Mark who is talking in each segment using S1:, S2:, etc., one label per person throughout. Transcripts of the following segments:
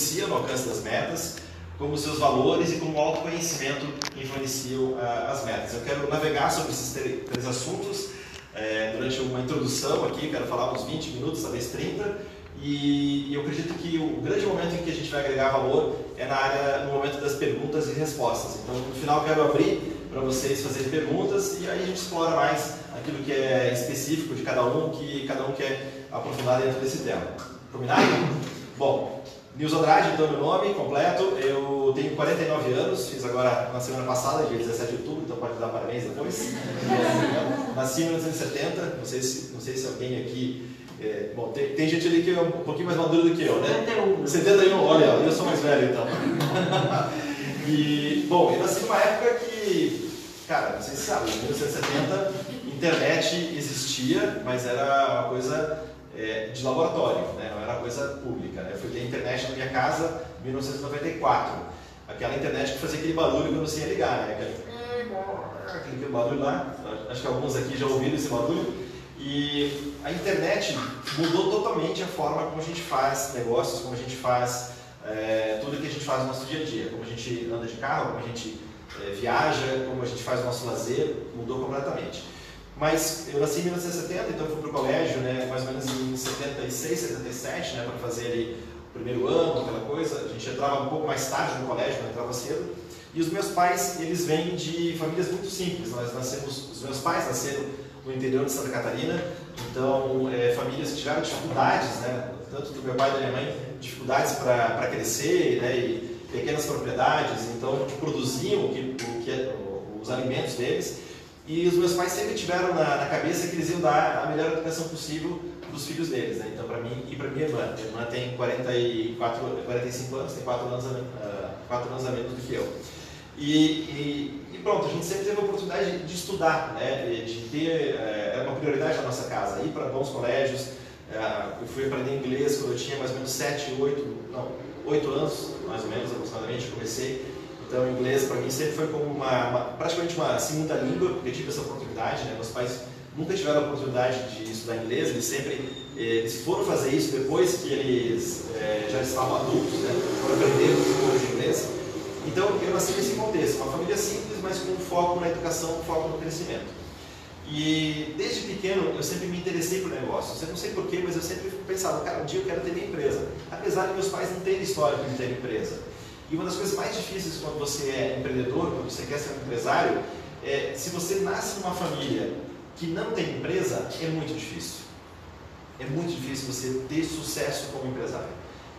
S1: influenciam no alcance das metas, como seus valores e como o autoconhecimento influenciam uh, as metas. Eu quero navegar sobre esses três assuntos é, durante uma introdução aqui, quero falar uns 20 minutos, talvez 30, e, e, eu acredito que o grande momento em que a gente vai agregar valor é na área, no momento das perguntas e respostas. Então, no final, quero abrir para vocês fazerem perguntas e aí a gente explora mais aquilo que é específico de cada um, que cada um quer aprofundar dentro desse tema. Combinado? Bom, Nils Andrade, então meu nome completo. Eu tenho 49 anos, fiz agora na semana passada, dia 17 de outubro, então pode dar parabéns depois. Nasci em 1970, não sei se, não sei se alguém aqui é, bom, tem, tem, gente ali que é um pouquinho mais maduro do que eu, né? 71. 71, olha, eu sou mais velho então. e, bom, eu nasci numa época que, cara, não sei se sabe, em 1970, internet existia, mas era uma coisa é, de laboratório, né? não era coisa pública. Né? Eu fui ter internet na minha casa em 1994. Aquela internet que fazia aquele barulho quando você ia ligar, né? Aquele, aquele barulho lá, acho que alguns aqui já ouviram esse barulho. E a internet mudou totalmente a forma como a gente faz negócios, como a gente faz é, tudo que a gente faz no nosso dia a dia, como a gente anda de carro, como a gente é, viaja, como a gente faz o nosso lazer, mudou completamente. Mas eu nasci em 1970, então fui para o colégio, né, mais ou menos em 76, 77, né, para fazer ali o primeiro ano, aquela coisa. A gente entrava um pouco mais tarde no colégio, não entrava cedo. E os meus pais, eles vêm de famílias muito simples. Nós nascemos, os meus pais nasceram no interior de Santa Catarina. Então, é, famílias que tiveram dificuldades, né, tanto do meu pai e da minha mãe, dificuldades para crescer, né, e pequenas propriedades, então produziam o que, o que, é, os alimentos deles. E os meus pais sempre tiveram na, na, cabeça que eles iam dar a melhor educação possível para os filhos deles. Né? Então, para mim e para minha irmã. Minha irmã tem 44, 45 anos, tem 4 anos, uh, 4 anos a menos do que eu. E, e, e, pronto, a gente sempre teve a oportunidade de, de estudar, né? de ter, é, era uma prioridade na nossa casa, ir para bons colégios. É, eu fui aprender inglês quando eu tinha mais ou menos 7, 8, não, 8 anos, mais ou menos, aproximadamente, comecei. Então, o inglês para mim sempre foi como uma, uma, praticamente uma segunda língua, porque eu tive essa oportunidade. Né? Meus pais nunca tiveram a oportunidade de estudar inglês, eles sempre eles foram fazer isso depois que eles é, já estavam adultos, né? foram aprender os de inglês. Então, eu nasci nesse contexto, uma família simples, mas com foco na educação, foco no crescimento. E desde pequeno eu sempre me interessei por negócios. Eu não sei porquê, mas eu sempre pensava, cara, um dia eu quero ter minha empresa. Apesar de meus pais não terem história de ter empresa. E uma das coisas mais difíceis quando você é empreendedor, quando você quer ser um empresário, é se você nasce numa família que não tem empresa, é muito difícil. É muito difícil você ter sucesso como empresário.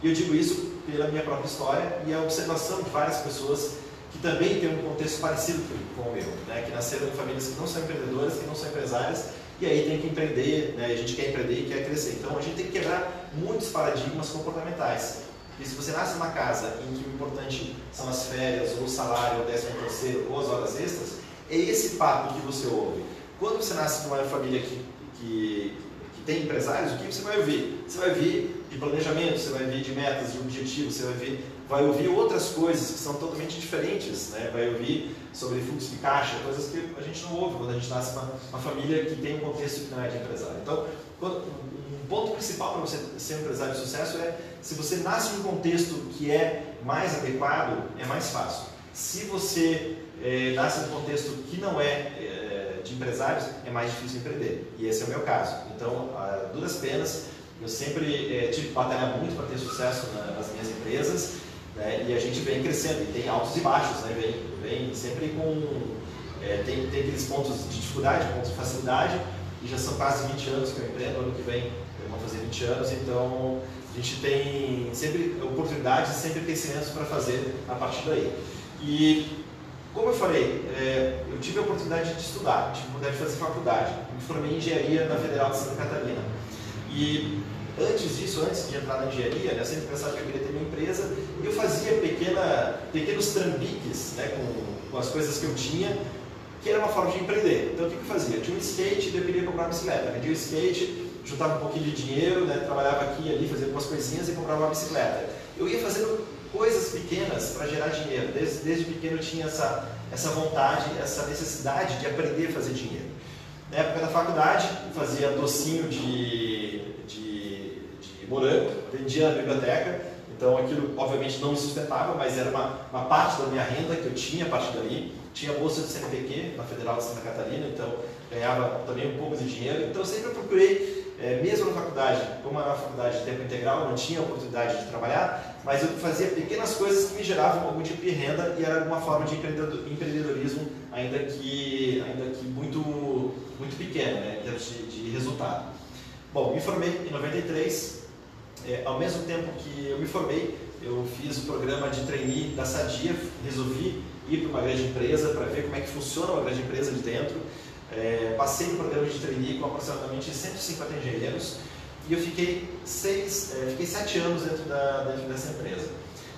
S1: E eu digo isso pela minha própria história e a observação de várias pessoas que também têm um contexto parecido com o meu, né? que nasceram em famílias que não são empreendedoras, que não são empresárias, e aí tem que empreender, né? a gente quer empreender e quer crescer. Então a gente tem que quebrar muitos paradigmas comportamentais. E se você nasce numa casa em que o importante são as férias, ou o salário, ou o décimo terceiro, ou as horas extras, é esse papo que você ouve. Quando você nasce numa família que, que, que tem empresários, o que você vai ouvir? Você vai ouvir de planejamento, você vai ver de metas, de objetivos, você vai ver, vai ouvir outras coisas que são totalmente diferentes, né? vai ouvir sobre fluxo de caixa, coisas que a gente não ouve quando a gente nasce uma, uma família que tem um contexto que não é de empresário. Então, quando, um ponto principal para você ser um empresário de sucesso é se você nasce em um contexto que é mais adequado, é mais fácil. Se você é, nasce em um contexto que não é, é de empresários, é mais difícil empreender. E esse é o meu caso. Então, a duras penas, eu sempre é, tive que batalhar muito para ter sucesso na, nas minhas empresas né, e a gente vem crescendo e tem altos e baixos, né, vem, vem sempre com. É, tem, tem aqueles pontos de dificuldade, pontos de facilidade e já são quase 20 anos que eu empreendo, ano que vem vou fazer 20 anos, então a gente tem sempre oportunidades sempre crescimentos para fazer a partir daí. E como eu falei, é, eu tive a oportunidade de estudar, tive a oportunidade de fazer faculdade, me formei em engenharia na Federal de Santa Catarina. E antes disso, antes de entrar na engenharia, né, eu sempre pensava que eu queria ter minha empresa e eu fazia pequena, pequenos trambiques né, com, com, as coisas que eu tinha, que era uma forma de empreender. Então o que, que eu fazia? Eu tinha um skate e eu queria comprar uma bicicleta. Vendia o skate, juntava um pouquinho de dinheiro, né, trabalhava aqui e ali, fazia algumas coisinhas e comprava uma bicicleta. Eu ia fazendo coisas pequenas para gerar dinheiro. Desde, desde pequeno eu tinha essa, essa vontade, essa necessidade de aprender a fazer dinheiro. Na época da faculdade, fazia docinho de, de, de morango, vendia na biblioteca. Então aquilo obviamente não me sustentava, mas era uma, uma parte da minha renda que eu tinha a partir dali. Tinha bolsa de CNPq na Federal de Santa Catarina, então ganhava também um pouco de dinheiro. Então sempre procurei, é, mesmo na faculdade, como era uma faculdade de tempo integral, não tinha oportunidade de trabalhar, mas eu fazia pequenas coisas que me geravam algum tipo de renda e era uma forma de empreendedorismo, ainda que, ainda que muito, muito pequeno, né, em termos de, de resultado. Bom, me formei em 93, é, ao mesmo tempo que eu me formei, eu fiz o programa de trainee da Sadia, resolvi ir para uma grande empresa para ver como é que funciona uma grande empresa de dentro. É, passei no programa de trainee com aproximadamente 150 engenheiros e eu fiquei, seis, é, fiquei sete anos dentro, da, dentro dessa empresa.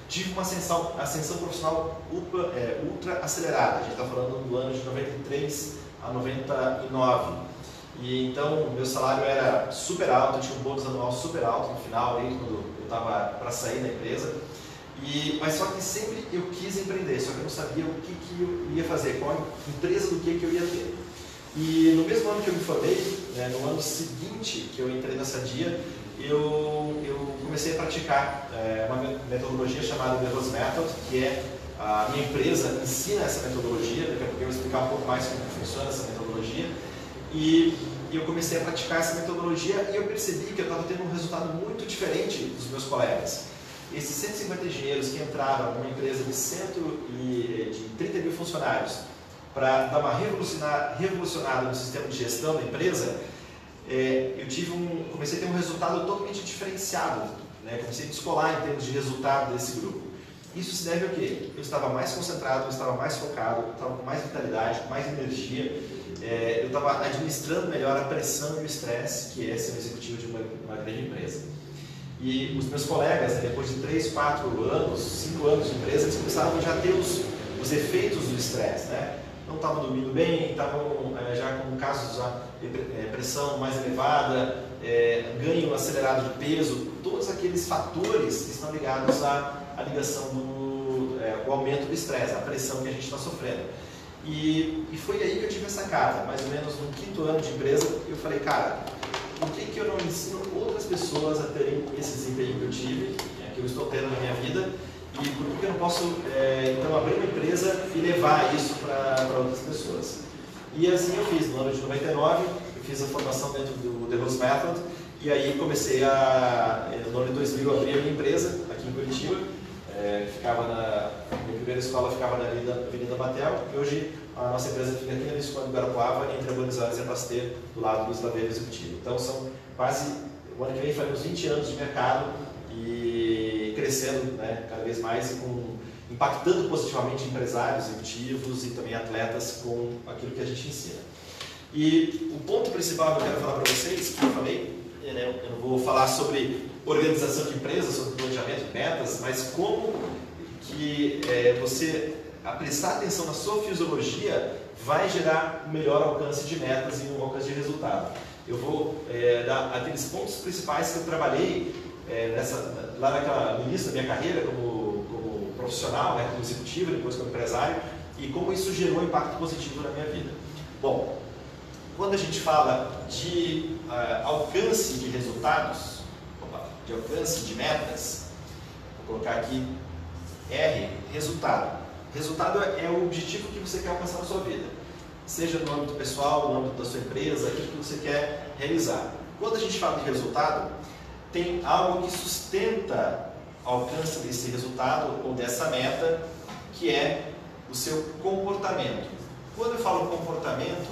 S1: Tive uma ascensão, ascensão profissional ultra, é, ultra acelerada, a gente está falando do ano de 93 a 99. E então meu salário era super alto, eu tinha um bônus anual super alto no final, ali, quando eu estava para sair da empresa. E, mas só que sempre eu quis empreender, só que eu não sabia o que, que eu ia fazer, qual empresa do que, que eu ia ter. E no mesmo ano que eu me formei, né, no ano seguinte que eu entrei nessa dia, eu, eu comecei a praticar é, uma metodologia chamada The Rose Method, que é a minha empresa ensina essa metodologia, daqui a pouco eu vou explicar um pouco mais como funciona essa metodologia. E eu comecei a praticar essa metodologia e eu percebi que eu estava tendo um resultado muito diferente dos meus colegas. Esses 150 engenheiros que entraram numa empresa de, cento e, de 30 mil funcionários para dar uma revolucionada no sistema de gestão da empresa, é, eu tive um, comecei a ter um resultado totalmente diferenciado. Né? Comecei a descolar em termos de resultado desse grupo. Isso se deve ao quê? Eu estava mais concentrado, eu estava mais focado, eu estava com mais vitalidade, com mais energia, é, eu estava administrando melhor a pressão e o estresse que é ser um executivo de uma, uma grande empresa. E os meus colegas, depois de 3, 4 anos, 5 anos de empresa, eles começavam já a ter os, os efeitos do estresse. Né? Não estavam dormindo bem, estavam é, já com casos de é, pressão mais elevada, ganho acelerado de peso, todos aqueles fatores que estão ligados à, à ligação do é, o aumento do estresse, a pressão que a gente está sofrendo. E, e foi aí que eu tive essa cara, mais ou menos no quinto ano de empresa, eu falei, cara, por que, que eu não ensino outras pessoas a terem esse desempenho que eu tive, é, que eu estou tendo na minha vida, e por que eu não posso, é, então, abrir uma empresa e levar isso para outras pessoas? E assim eu fiz, no ano de 99, eu fiz a formação dentro do The Rose Method, e aí comecei a, no ano de 2000, abrir a minha empresa aqui em Curitiba, é, ficava na minha primeira escola ficava na Avenida, Batel e hoje a nossa empresa fica aqui na Visconde de Guarapuava, entre a e a do lado do Islaveiro Executivo. Então são quase, o ano que vem faremos 20 anos de mercado e crescendo né, cada vez mais e com, impactando positivamente empresários, executivos e também atletas com aquilo que a gente ensina. E o ponto principal que eu quero falar para vocês, que eu falei, né, eu não vou falar sobre organização de empresas, sobre planejamento metas, mas como que é, você a prestar atenção na sua fisiologia vai gerar um melhor alcance de metas e um alcance de resultado. Eu vou é, dar aqueles pontos principais que eu trabalhei é, nessa, lá naquela, no início da minha carreira como, como profissional, né, como executivo, depois como empresário, e como isso gerou impacto positivo na minha vida. Bom, quando a gente fala de uh, alcance de resultados, de alcance de metas, vou colocar aqui R, resultado. Resultado é o objetivo que você quer alcançar na sua vida, seja no âmbito pessoal, no âmbito da sua empresa, aquilo que você quer realizar. Quando a gente fala de resultado, tem algo que sustenta o alcance desse resultado ou dessa meta, que é o seu comportamento. Quando eu falo comportamento,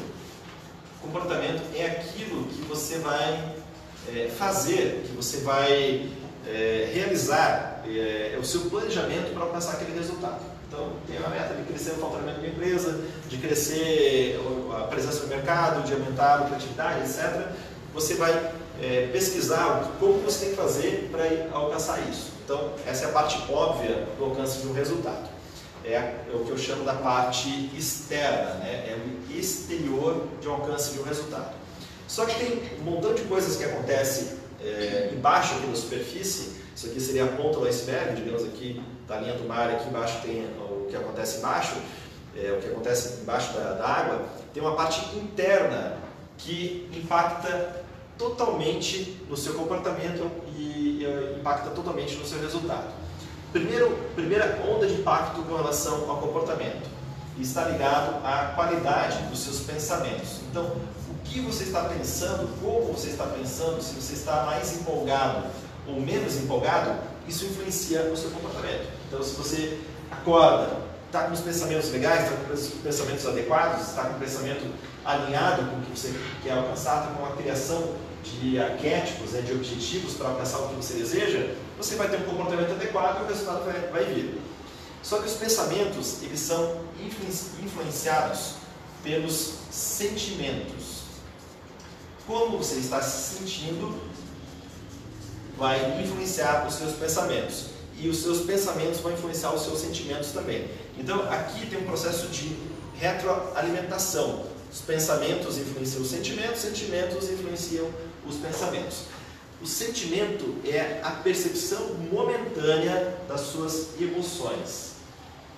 S1: comportamento é aquilo que você vai é, fazer, que você vai é, realizar, é, é o seu planejamento para alcançar aquele resultado. Então, tem uma meta de crescer o faturamento da empresa, de crescer a presença no mercado, de aumentar a lucratividade, etc. Você vai é, pesquisar como você tem que fazer para alcançar isso. Então, essa é a parte óbvia do alcance de um resultado. É, é o que eu chamo da parte externa, né? é o exterior de um alcance de um resultado. Só que tem um montão de coisas que acontecem é, embaixo aqui na superfície, isso aqui seria a ponta do iceberg, digamos aqui, da linha do mar, aqui embaixo tem o que acontece embaixo, é, o que acontece embaixo da, da água, tem uma parte interna que impacta totalmente no seu comportamento e, e impacta totalmente no seu resultado. Primeiro, primeira onda de impacto com relação ao comportamento está ligado à qualidade dos seus pensamentos. Então, que você está pensando, como você está pensando, se você está mais empolgado ou menos empolgado, isso influencia no seu comportamento. Então, se você acorda, está com os pensamentos legais, está com os pensamentos adequados, está com o pensamento alinhado com o que você quer alcançar, está com a criação de arquétipos, né, de objetivos para alcançar o que você deseja, você vai ter um comportamento adequado e o resultado vai, vai vir. Só que os pensamentos, eles são influenciados pelos sentimentos. Como você está se sentindo vai influenciar os seus pensamentos. E os seus pensamentos vão influenciar os seus sentimentos também. Então, aqui tem um processo de retroalimentação. Os pensamentos influenciam os sentimentos, os sentimentos influenciam os pensamentos. O sentimento é a percepção momentânea das suas emoções.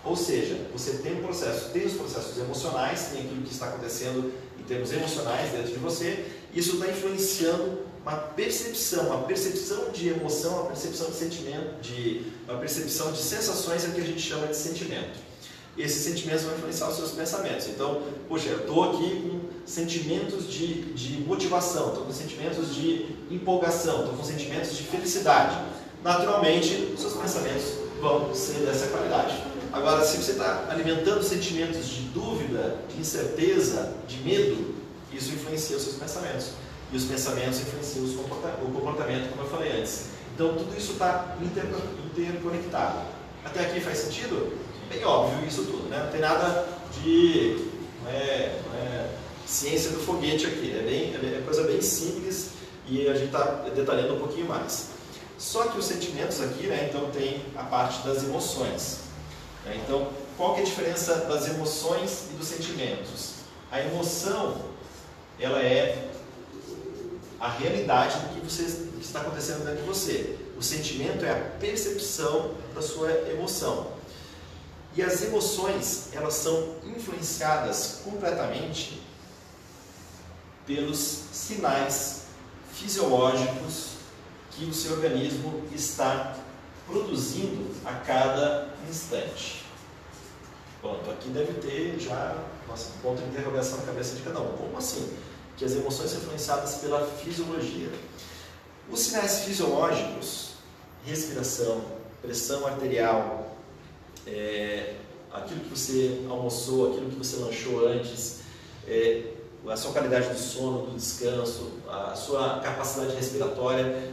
S1: Ou seja, você tem um processo, tem os processos emocionais, tem aquilo que está acontecendo em termos emocionais dentro de você, isso está influenciando uma percepção, uma percepção de emoção, uma percepção de sentimento, de, uma percepção de sensações é o que a gente chama de sentimento e esses sentimentos vão influenciar os seus pensamentos. Então, poxa, eu estou aqui com sentimentos de, de motivação, estou com sentimentos de empolgação, estou com sentimentos de felicidade. Naturalmente, os seus pensamentos vão ser dessa qualidade. Agora, se você está alimentando sentimentos de dúvida, de incerteza, de medo, isso influencia os seus pensamentos. E os pensamentos influenciam o comportamento, como eu falei antes. Então, tudo isso está interconectado. Até aqui faz sentido? bem óbvio isso tudo, né? Não tem nada de não é, não é ciência do foguete aqui, é, bem, é coisa bem simples e a gente está detalhando um pouquinho mais. Só que os sentimentos aqui, né, então tem a parte das emoções. Né? Então, qual que é a diferença das emoções e dos sentimentos? A emoção, ela é a realidade do que, você, do que está acontecendo dentro de você. O sentimento é a percepção da sua emoção. E as emoções, elas são influenciadas completamente pelos sinais fisiológicos que o seu organismo está produzindo a cada instante. Pronto, aqui deve ter já nossa, um ponto de interrogação na cabeça de cada um. Como assim? Que as emoções são influenciadas pela fisiologia. Os sinais fisiológicos, respiração, pressão arterial, é, aquilo que você almoçou, aquilo que você lanchou antes, é, a sua qualidade do sono, do descanso, a sua capacidade respiratória,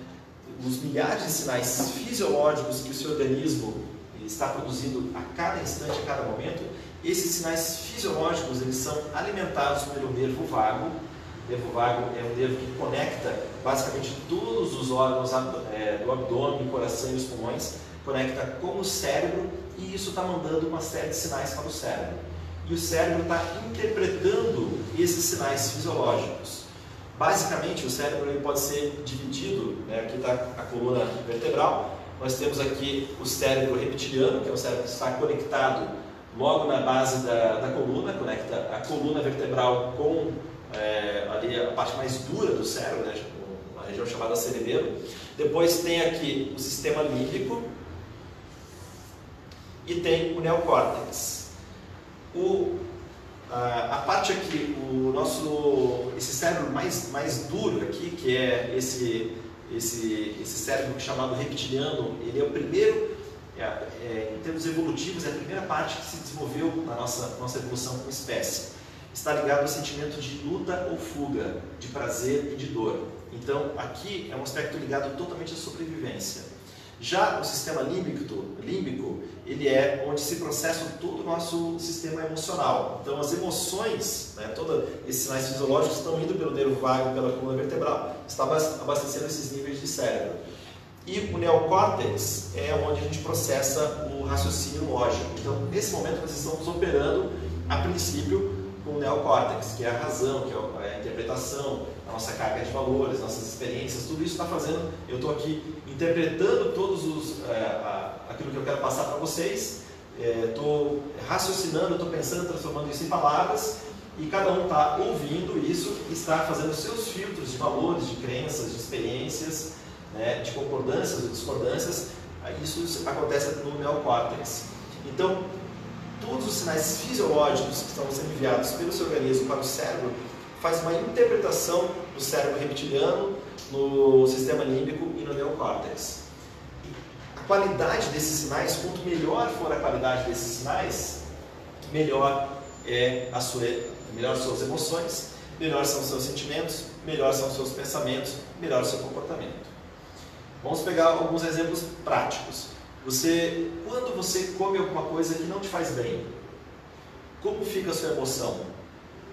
S1: os milhares de sinais fisiológicos que o seu organismo está produzindo a cada instante, a cada momento, esses sinais fisiológicos eles são alimentados pelo nervo vago. O nervo vago é um nervo que conecta basicamente todos os órgãos é, do abdômen, coração e os pulmões, conecta com o cérebro e isso está mandando uma série de sinais para o cérebro. E o cérebro está interpretando esses sinais fisiológicos. Basicamente, o cérebro ele pode ser dividido, né? aqui está a coluna vertebral, nós temos aqui o cérebro reptiliano, que é o cérebro que está conectado logo na base da, da coluna, conecta a coluna vertebral com é, ali a parte mais dura do cérebro, né? uma região chamada cerebelo. Depois tem aqui o sistema límbico, e tem o neocórtex. O, a, a, parte aqui, o nosso, esse cérebro mais, mais duro aqui, que é esse, esse, esse cérebro chamado reptiliano, ele é o primeiro, é, é, em termos evolutivos, é a primeira parte que se desenvolveu na nossa, nossa evolução como espécie. Está ligado ao sentimento de luta ou fuga, de prazer e de dor. Então, aqui é um aspecto ligado totalmente à sobrevivência. Já o sistema límbico, límbico, ele é onde se processa todo o nosso sistema emocional. Então, as emoções, né, todos esses sinais fisiológicos estão indo pelo nervo vago, pela coluna vertebral, está abastecendo esses níveis de cérebro. E o neocórtex é onde a gente processa o raciocínio lógico. Então, nesse momento, nós estamos operando, a princípio, com o neocórtex, que é a razão, que é a interpretação, nossa carga de valores, nossas experiências, tudo isso está fazendo, eu estou aqui interpretando todos os, é, a, aquilo que eu quero passar para vocês, estou é, raciocinando, estou pensando, transformando isso em palavras, e cada um está ouvindo isso e está fazendo seus filtros de valores, de crenças, de experiências, né, de concordâncias ou discordâncias. Isso acontece no neocórtex. Então, todos os sinais fisiológicos que estão sendo enviados pelo seu organismo para o cérebro faz uma interpretação do cérebro reptiliano, no sistema límbico e no neocórtex. A qualidade desses sinais, quanto melhor for a qualidade desses sinais, melhor é a sua, melhor são as emoções, melhor são seus sentimentos, melhor são seus pensamentos, melhor seu comportamento. Vamos pegar alguns exemplos práticos. Você, quando você come alguma coisa que não te faz bem, como fica a sua emoção?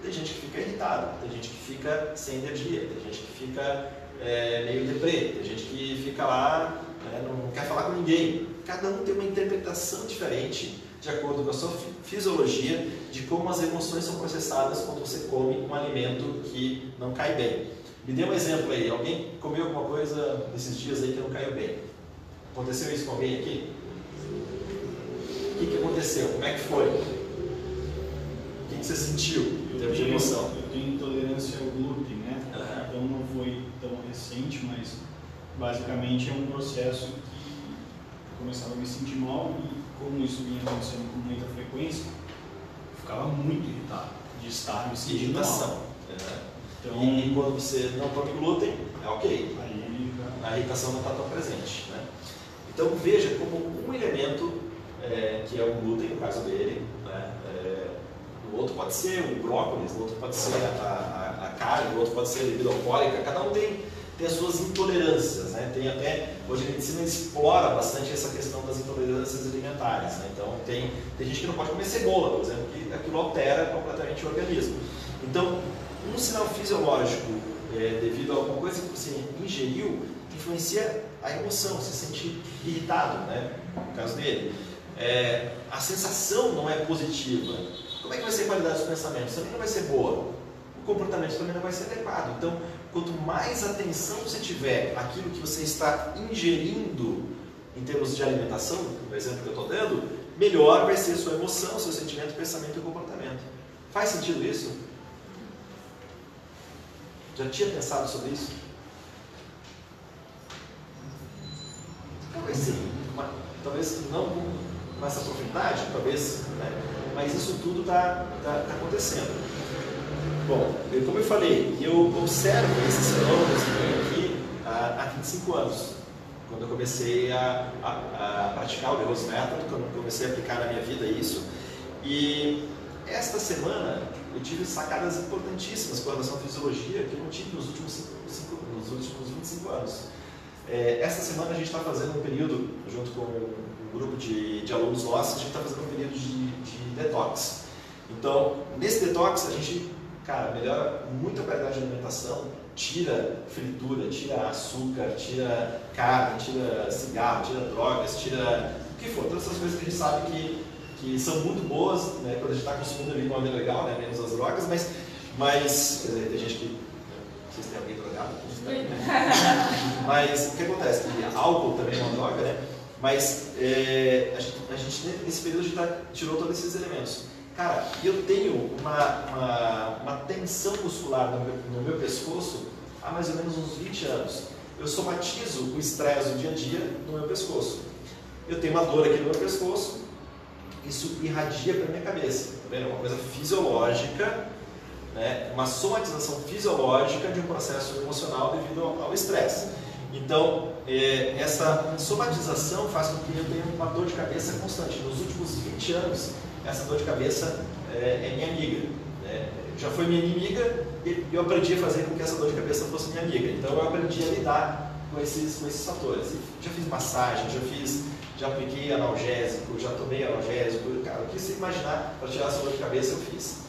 S1: Tem gente que fica irritado, tem gente que fica sem energia, tem gente que fica é, meio deprê, tem gente que fica lá, né, não quer falar com ninguém. Cada um tem uma interpretação diferente de acordo com a sua fisiologia de como as emoções são processadas quando você come um alimento que não cai bem. Me dê um exemplo aí, alguém comeu alguma coisa nesses dias aí que não caiu bem? Aconteceu isso com alguém aqui? O que, que aconteceu? Como é que foi? Que, você sentiu em termos de emoção?
S2: Eu tenho intolerância ao glúten, né? Uhum. Então não foi tão recente, mas basicamente é um processo que eu começava a me sentir mal e como isso vinha acontecendo com muita frequência, eu ficava muito irritado de estar me sentindo
S1: Irritação.
S2: mal.
S1: É. Então, e, quando você não come glúten, é ok.
S2: Aí,
S1: a irritação não está tão presente. Né? Então veja como um elemento é, que é o glúten, no caso dele, né? O outro pode ser o brócolis, o outro pode ser a, a, a carne, o outro pode ser a bebida alcoólica, cada um tem, tem as suas intolerâncias. Né? Tem até, hoje a medicina explora bastante essa questão das intolerâncias alimentares. Né? Então tem, tem gente que não pode comer cebola, por exemplo, que aquilo altera completamente o organismo. Então, um sinal fisiológico é, devido a alguma coisa que você ingeriu influencia a emoção, se sente irritado, né? no caso dele. É, a sensação não é positiva. Como é que vai ser a qualidade dos pensamentos? Também não vai ser boa. O comportamento também não vai ser adequado. Então, quanto mais atenção você tiver aquilo que você está ingerindo em termos de alimentação, no exemplo que eu estou dando, melhor vai ser a sua emoção, seu sentimento, pensamento e comportamento. Faz sentido isso? Já tinha pensado sobre isso? Talvez sim, talvez não com essa profundidade, talvez, né? Mas isso tudo está tá, tá acontecendo. Bom, eu, como eu falei, eu observo esses fenômenos aqui há, há 25 anos, quando eu comecei a, a, a praticar o Rose Method, quando comecei a aplicar na minha vida isso. E esta semana eu tive sacadas importantíssimas com relação à fisiologia que eu não tive nos últimos, cinco, cinco, nos últimos 25 anos. É, essa semana a gente está fazendo um período, junto com um grupo de, de alunos nossos, a gente está fazendo um período de, detox. Então, nesse detox, a gente, cara, melhora muito a qualidade de alimentação, tira fritura, tira açúcar, tira carne, tira cigarro, tira drogas, tira o que for, todas essas coisas que a gente sabe que, que são muito boas né, quando a gente está consumindo ali de uma maneira legal, né, menos as drogas, mas, mas dizer, tem gente que vocês têm alguém drogado? Mas o que acontece? Álcool também é uma droga, né? Mas é, a, gente, a, gente, nesse período, a gente tá, tirou todos esses elementos. Cara, eu tenho uma, uma, uma tensão muscular no meu, no meu, pescoço há mais ou menos uns 20 anos. Eu somatizo o estresse do dia a dia no meu pescoço. Eu tenho uma dor aqui no meu pescoço, isso irradia para minha cabeça. Tá vendo? É uma coisa fisiológica né, uma somatização fisiológica de um processo emocional devido ao estresse. Então, é, essa somatização faz com que eu tenha uma dor de cabeça constante. Nos últimos 20 anos, essa dor de cabeça é, é minha amiga. Né? Já foi minha inimiga e eu aprendi a fazer com que essa dor de cabeça fosse minha amiga. Então, eu aprendi a lidar com esses, com esses fatores. Já fiz massagem, já fiz, já apliquei analgésico, já tomei analgésico. Cara, o que você imaginar para tirar essa dor de cabeça, eu fiz.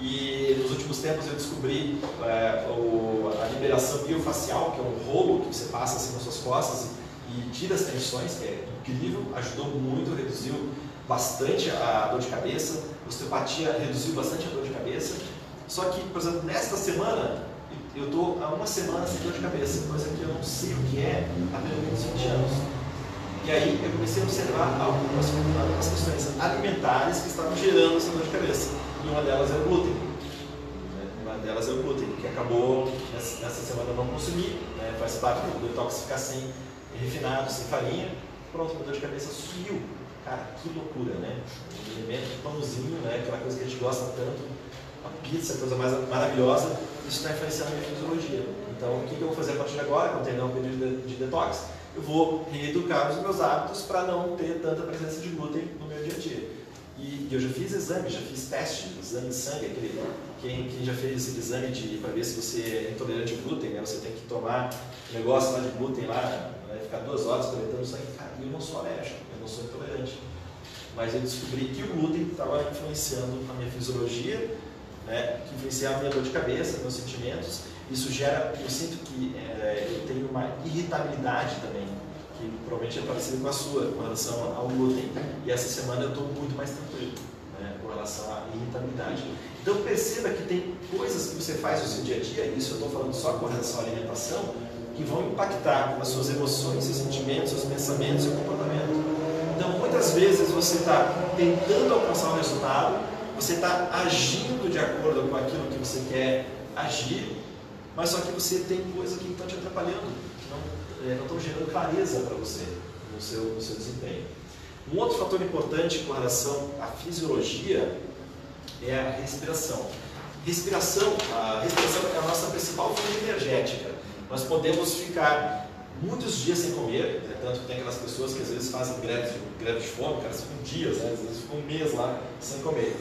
S1: E nos últimos tempos eu descobri é, o, a liberação biofacial, que é um rolo que você passa assim nas suas costas e, e tira as tensões, que é incrível, ajudou muito, reduziu bastante a dor de cabeça, a osteopatia reduziu bastante a dor de cabeça. Só que, por exemplo, nesta semana, eu estou há uma semana sem dor de cabeça, coisa que eu não sei o que é há pelo menos 20 anos. E aí eu comecei a observar algumas, algumas questões alimentares que estavam gerando essa dor de cabeça e uma delas é o glúten. delas é o glúten, que acabou nessa semana não consumir, né? faz parte do detox ficar sem refinado, sem farinha. Pronto, minha dor de cabeça sumiu. Cara, que loucura, né? Um alimento, pãozinho, né? aquela coisa que a gente gosta tanto, a pizza, a coisa mais maravilhosa, isso está influenciando a minha fisiologia. Então, o que, eu vou fazer a partir de agora, quando terminar um período de, de detox? Eu vou reeducar os meus hábitos para não ter tanta presença de glúten no meu dia a dia. E, eu já fiz exame, já fiz teste, exame de sangue, aquele, quem, quem já fez esse exame para ver se você é intolerante ao glúten, né? você tem que tomar um negócio lá de glúten lá, vai ficar duas horas coletando sangue. Cara, eu não sou alérgico, eu não sou intolerante. Mas eu descobri que o glúten estava influenciando a minha fisiologia, né? que influenciava a minha dor de cabeça, meus sentimentos. Isso gera, eu sinto que é, eu tenho uma irritabilidade também que provavelmente é parecido com a sua, com relação ao glúten. E essa semana eu estou muito mais tranquilo né, com relação à irritabilidade. Então perceba que tem coisas que você faz no seu dia a dia, e isso eu estou falando só com relação à alimentação, que vão impactar as suas emoções, seus sentimentos, seus pensamentos, seu comportamento. Então muitas vezes você está tentando alcançar um resultado, você está agindo de acordo com aquilo que você quer agir, mas só que você tem coisas que estão te atrapalhando é, não estão gerando clareza para você no seu, no seu desempenho. Um outro fator importante com relação à fisiologia é a respiração. Respiração, a respiração é a nossa principal fonte energética. Nós podemos ficar muitos dias sem comer, né? tanto que tem aquelas pessoas que às vezes fazem greve de, greve de fome, cara, ficam dias, né? às vezes ficam um mês lá sem comer.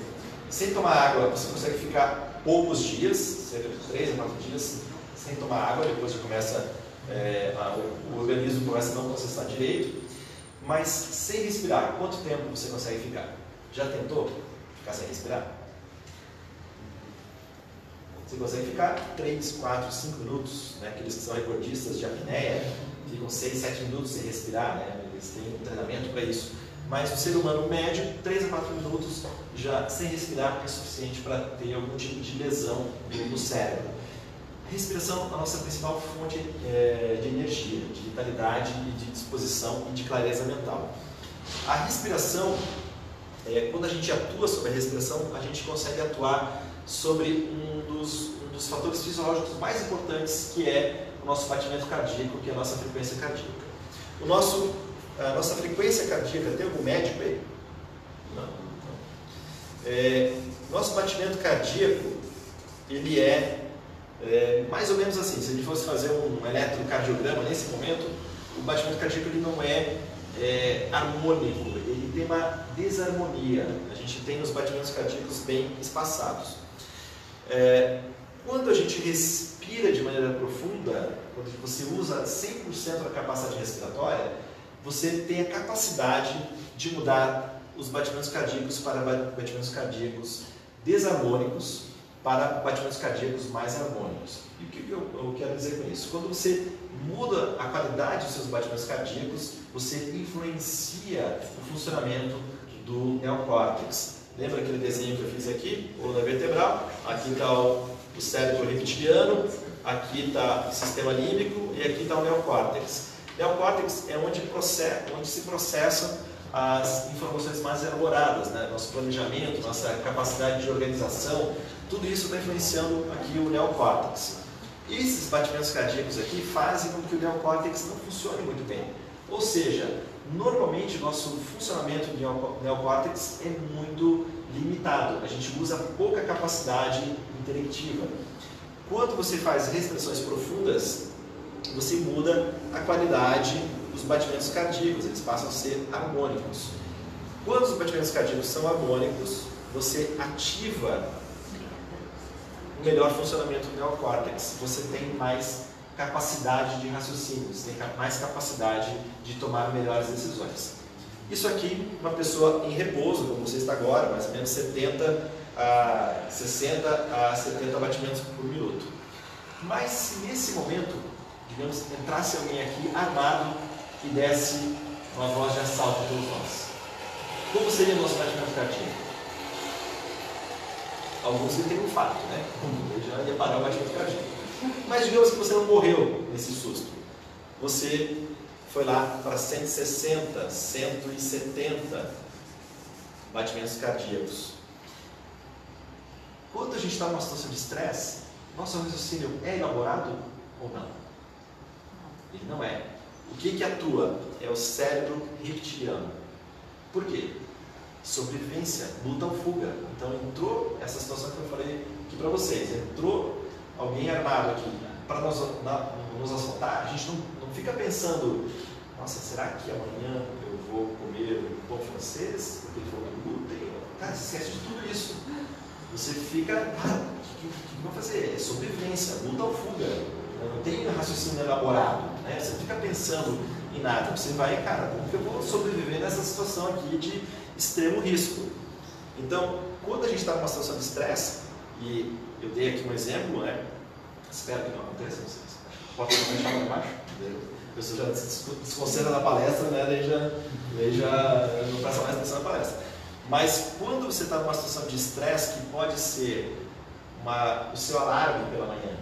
S1: Sem tomar água, você consegue ficar poucos dias, cerca de 3 a 4 dias, sem tomar água, depois você começa é, a, o, o, organismo começa a não processar direito, mas sem respirar, quanto tempo você consegue ficar? Já tentou ficar sem respirar? Você consegue ficar 3, 4, 5 minutos, né? aqueles que são recordistas de apneia, ficam 6, 7 minutos sem respirar, né? eles têm um treinamento para isso. Mas o ser humano médio, 3 a 4 minutos já sem respirar é suficiente para ter algum tipo de lesão no cérebro. Respiração é a nossa principal fonte é, de energia, de vitalidade e de disposição e de clareza mental. A respiração, é, quando a gente atua sobre a respiração, a gente consegue atuar sobre um dos, um dos fatores fisiológicos mais importantes, que é o nosso batimento cardíaco, que é a nossa frequência cardíaca. O nosso, a nossa frequência cardíaca, tem algum médico aí? Não. não. É, nosso batimento cardíaco, ele é é, mais ou menos assim, se a gente fosse fazer um eletrocardiograma nesse momento, o batimento cardíaco ele não é, é harmônico, ele tem uma desarmonia. A gente tem os batimentos cardíacos bem espaçados. É, quando a gente respira de maneira profunda, quando você usa 100% da capacidade respiratória, você tem a capacidade de mudar os batimentos cardíacos para batimentos cardíacos desarmônicos para batimentos cardíacos mais harmônicos. E o que eu, eu quero dizer com isso? Quando você muda a qualidade dos seus batimentos cardíacos, você influencia o funcionamento do neocórtex. Lembra aquele desenho que eu fiz aqui? Coluna vertebral. Aqui está o, o cérebro reptiliano, aqui está o sistema límbico e aqui está o neocórtex. Neocórtex é onde, onde se processam as informações mais elaboradas, né? nosso planejamento, nossa capacidade de organização, tudo isso está influenciando aqui o neocórtex. E esses batimentos cardíacos aqui fazem com que o neocórtex não funcione muito bem. Ou seja, normalmente nosso funcionamento do neocórtex é muito limitado. A gente usa pouca capacidade intelectiva. Quando você faz respirações profundas, você muda a qualidade dos batimentos cardíacos, eles passam a ser harmônicos. Quando os batimentos cardíacos são harmônicos, você ativa o melhor funcionamento do neocórtex, você tem mais capacidade de raciocínio, você tem mais capacidade de tomar melhores decisões. Isso aqui, uma pessoa em repouso, como você está agora, mais ou menos 70 a 60 a 70 batimentos por minuto. Mas se nesse momento, digamos, entrasse alguém aqui armado e desse uma voz de assalto todos nós, como seria o nosso batimento cardíaco? Alguns têm um fato, né? Ele já ia parar o batimento cardíaco. Mas digamos que você não morreu nesse susto. Você foi lá para 160, 170 batimentos cardíacos. Quando a gente está numa situação de estresse, nosso raciocínio é elaborado ou não? Ele não é. O que, que atua? É o cérebro reptiliano. Por quê? Sobrevivência, luta ou fuga. Então entrou essa situação que eu falei aqui para vocês. Entrou alguém armado aqui para nos, nos assaltar, a gente não, não fica pensando, nossa, será que amanhã eu vou comer um pão francês? Ele falou glúten? Cara, esquece de tudo isso. Você fica, ah, o que, que, que, vou fazer? É sobrevivência, luta ou fuga. Não tem raciocínio elaborado. Né? Você fica pensando em nada. Você vai, cara, como que eu vou sobreviver nessa situação aqui de extremo risco? Então, quando a gente está numa situação de estresse, e eu dei aqui um exemplo, né? Espero que não aconteça, não sei. Pode deixar para baixo? A pessoa já se desconcentra na palestra, né? Daí já, daí já não presta mais atenção na palestra. Mas quando você está numa situação de estresse, que pode ser uma, o seu alarme pela manhã, né,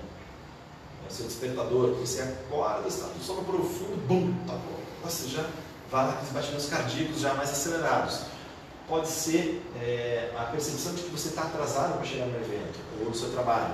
S1: o seu despertador, você acorda, está no sono profundo, bum, tá bom. Você já vai aqueles batimentos cardíacos já mais acelerados. Pode ser é, a percepção de que você está atrasado para chegar no evento ou no seu trabalho.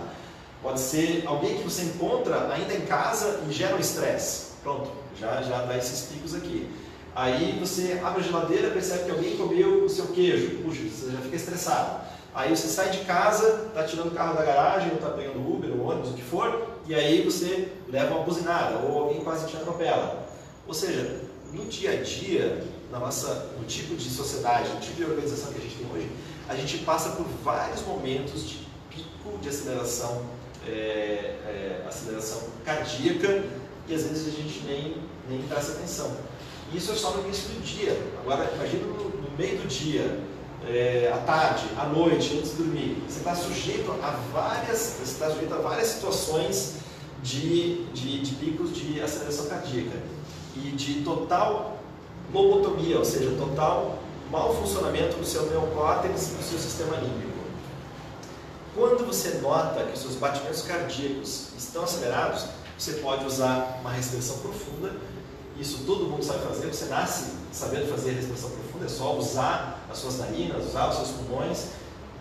S1: Pode ser alguém que você encontra ainda em casa e gera um estresse. Pronto, já, já dá esses picos aqui. Aí você abre a geladeira, percebe que alguém comeu o seu queijo. Puxa, você já fica estressado. Aí você sai de casa, está tirando o carro da garagem, ou está pegando Uber, ou ônibus, o que for, e aí você leva uma buzinada, ou alguém quase te atropela. Ou seja, no dia a dia, na nossa, no tipo de sociedade, no tipo de organização que a gente tem hoje, a gente passa por vários momentos de pico de aceleração, é, é, aceleração cardíaca, e às vezes a gente nem, nem presta atenção. Isso é só no início do dia. Agora, imagina no, no meio do dia, é, à tarde, à noite, antes de dormir. Você está sujeito a várias, você está sujeito a várias situações de, de, de picos de aceleração cardíaca e de total lobotomia, ou seja, total mau funcionamento do seu neocórtex e do seu sistema límbico. Quando você nota que os seus batimentos cardíacos estão acelerados, você pode usar uma respiração profunda isso todo mundo sabe fazer, você nasce sabendo fazer respiração profunda, é só usar as suas narinas, usar os seus pulmões.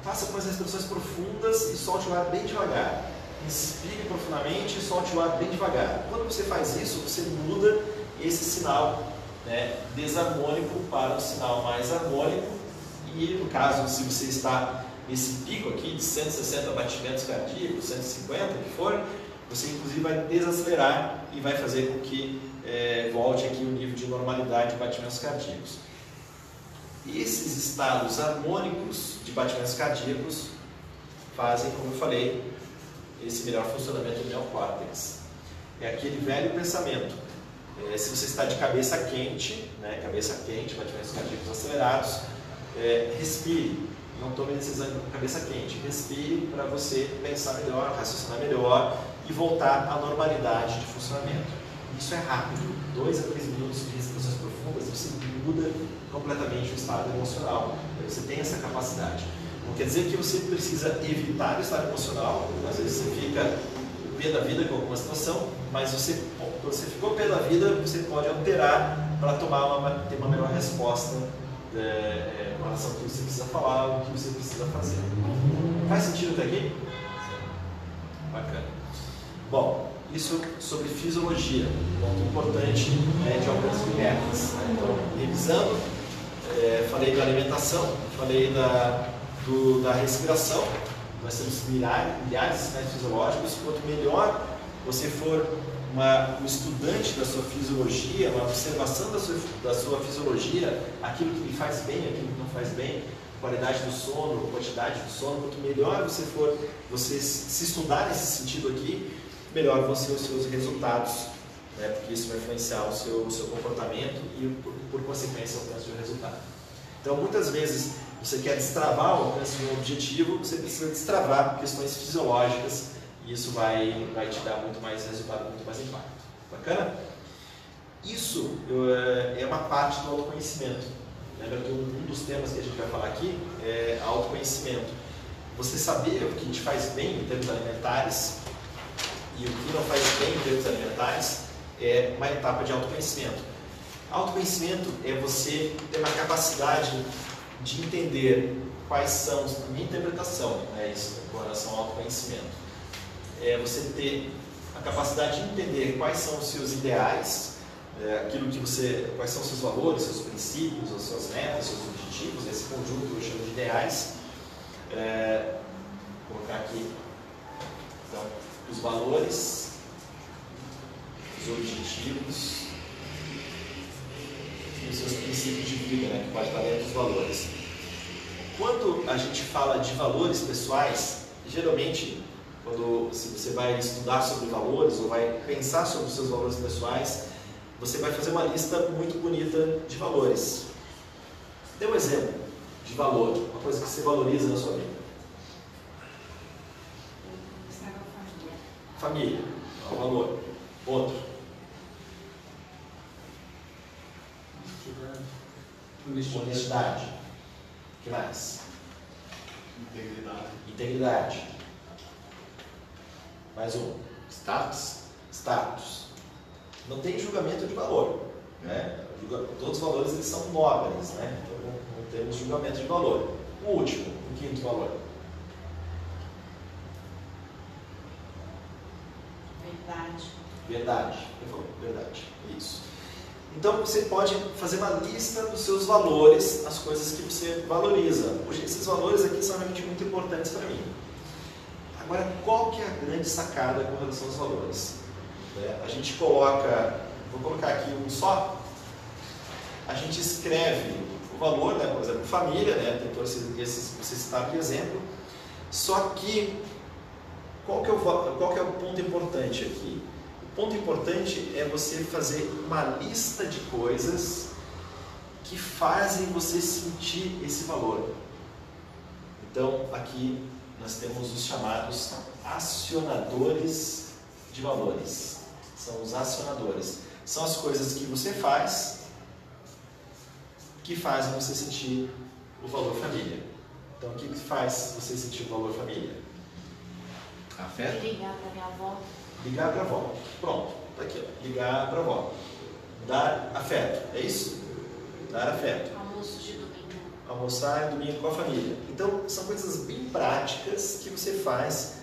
S1: Faça algumas respirações profundas e solte o ar bem devagar. Inspire profundamente e solte o ar bem devagar. Quando você faz isso, você muda esse sinal né, desarmônico para um sinal mais harmônico. E no caso, se você está nesse pico aqui de 160 batimentos cardíacos, 150, que for, você inclusive vai desacelerar e vai fazer com que é, volte aqui o nível de normalidade de batimentos cardíacos. Esses estados harmônicos de batimentos cardíacos fazem, como eu falei, esse melhor funcionamento do neocórtex. É aquele velho pensamento. É, se você está de cabeça quente, né, cabeça quente, batimentos cardíacos acelerados, é, respire. Não tome decisão com cabeça quente. Respire para você pensar melhor, raciocinar melhor e voltar à normalidade de funcionamento. Isso é rápido, dois a três minutos de respirações profundas, você muda completamente o estado emocional. Você tem essa capacidade. Não quer dizer que você precisa evitar o estado emocional, às vezes você fica pé da vida com alguma situação, mas você, você ficou pé da vida, você pode alterar para tomar uma, ter uma melhor resposta é, é, com relação ao que você precisa falar, o que você precisa fazer. Faz sentido até aqui? Bacana. Bom, isso sobre fisiologia, ponto importante né, de algumas metas. Né? Então, revisando, é, falei da alimentação, falei da, do, da respiração, nós temos milhares, milhares de sinais fisiológicos, quanto melhor você for uma, um estudante da sua fisiologia, uma observação da sua, da sua fisiologia, aquilo que lhe faz bem, aquilo que não faz bem, qualidade do sono, quantidade do sono, quanto melhor você for, você se estudar nesse sentido aqui, melhor vão ser os seus resultados, né? porque isso vai influenciar o seu, o seu comportamento e, por, por consequência, o alcance de resultado. Então, muitas vezes, você quer destravar o alcance de um objetivo, você precisa destravar questões fisiológicas isso vai, vai te dar muito mais resultado, muito mais impacto. Bacana? Isso é uma parte do autoconhecimento. Lembra que um dos temas que a gente vai falar aqui é autoconhecimento. Você saber o que te faz bem em termos alimentares e o que não faz bem em termos alimentares é uma etapa de autoconhecimento. Autoconhecimento é você ter uma capacidade de entender quais são, minha interpretação é isso com relação ao autoconhecimento. É você ter a capacidade de entender quais são os seus ideais, é, aquilo que você, quais são os seus valores, seus princípios, as suas metas, seus objetivos, esse conjunto eu chamo de ideais. É, vou colocar aqui então, os valores, os objetivos e os seus princípios de vida, né, que pode estar dentro dos valores. Quando a gente fala de valores pessoais, geralmente, quando se você vai estudar sobre valores ou vai pensar sobre os seus valores pessoais, você vai fazer uma lista muito bonita de valores. Dê um exemplo de valor, uma coisa que você valoriza na sua vida. Família, é um valor. Outro. Honestidade. O que mais?
S2: Integridade.
S1: Integridade. Mais um.
S3: Status.
S1: Status. Não tem julgamento de valor. Né? Todos os valores eles são nobres, né? Então não, não temos julgamento de valor. O último, o quinto valor.
S4: Verdade.
S1: Verdade. Verdade. Isso. Então você pode fazer uma lista dos seus valores, as coisas que você valoriza. Hoje esses valores aqui são realmente muito importantes para mim. Agora, qual que é a grande sacada com relação aos valores? É, a gente coloca, vou colocar aqui um só, a gente escreve o valor, né, por exemplo, família, né, tem todos esses, esses você citar de exemplo, só que qual que, é o, qual que é o ponto importante aqui? O ponto importante é você fazer uma lista de coisas que fazem você sentir esse valor. Então, aqui nós temos os chamados acionadores de valores. São os acionadores. São as coisas que você faz que fazem você sentir o valor família. Então, o que faz você sentir o valor família?
S3: Afeto?
S4: Ligar para minha avó.
S1: Ligar para a avó. Pronto, está aqui. Ó. Ligar para a avó. Dar afeto, é isso? Dar afeto.
S4: Almoço de.
S1: Almoçar domingo com a família. Então, são coisas bem práticas que você faz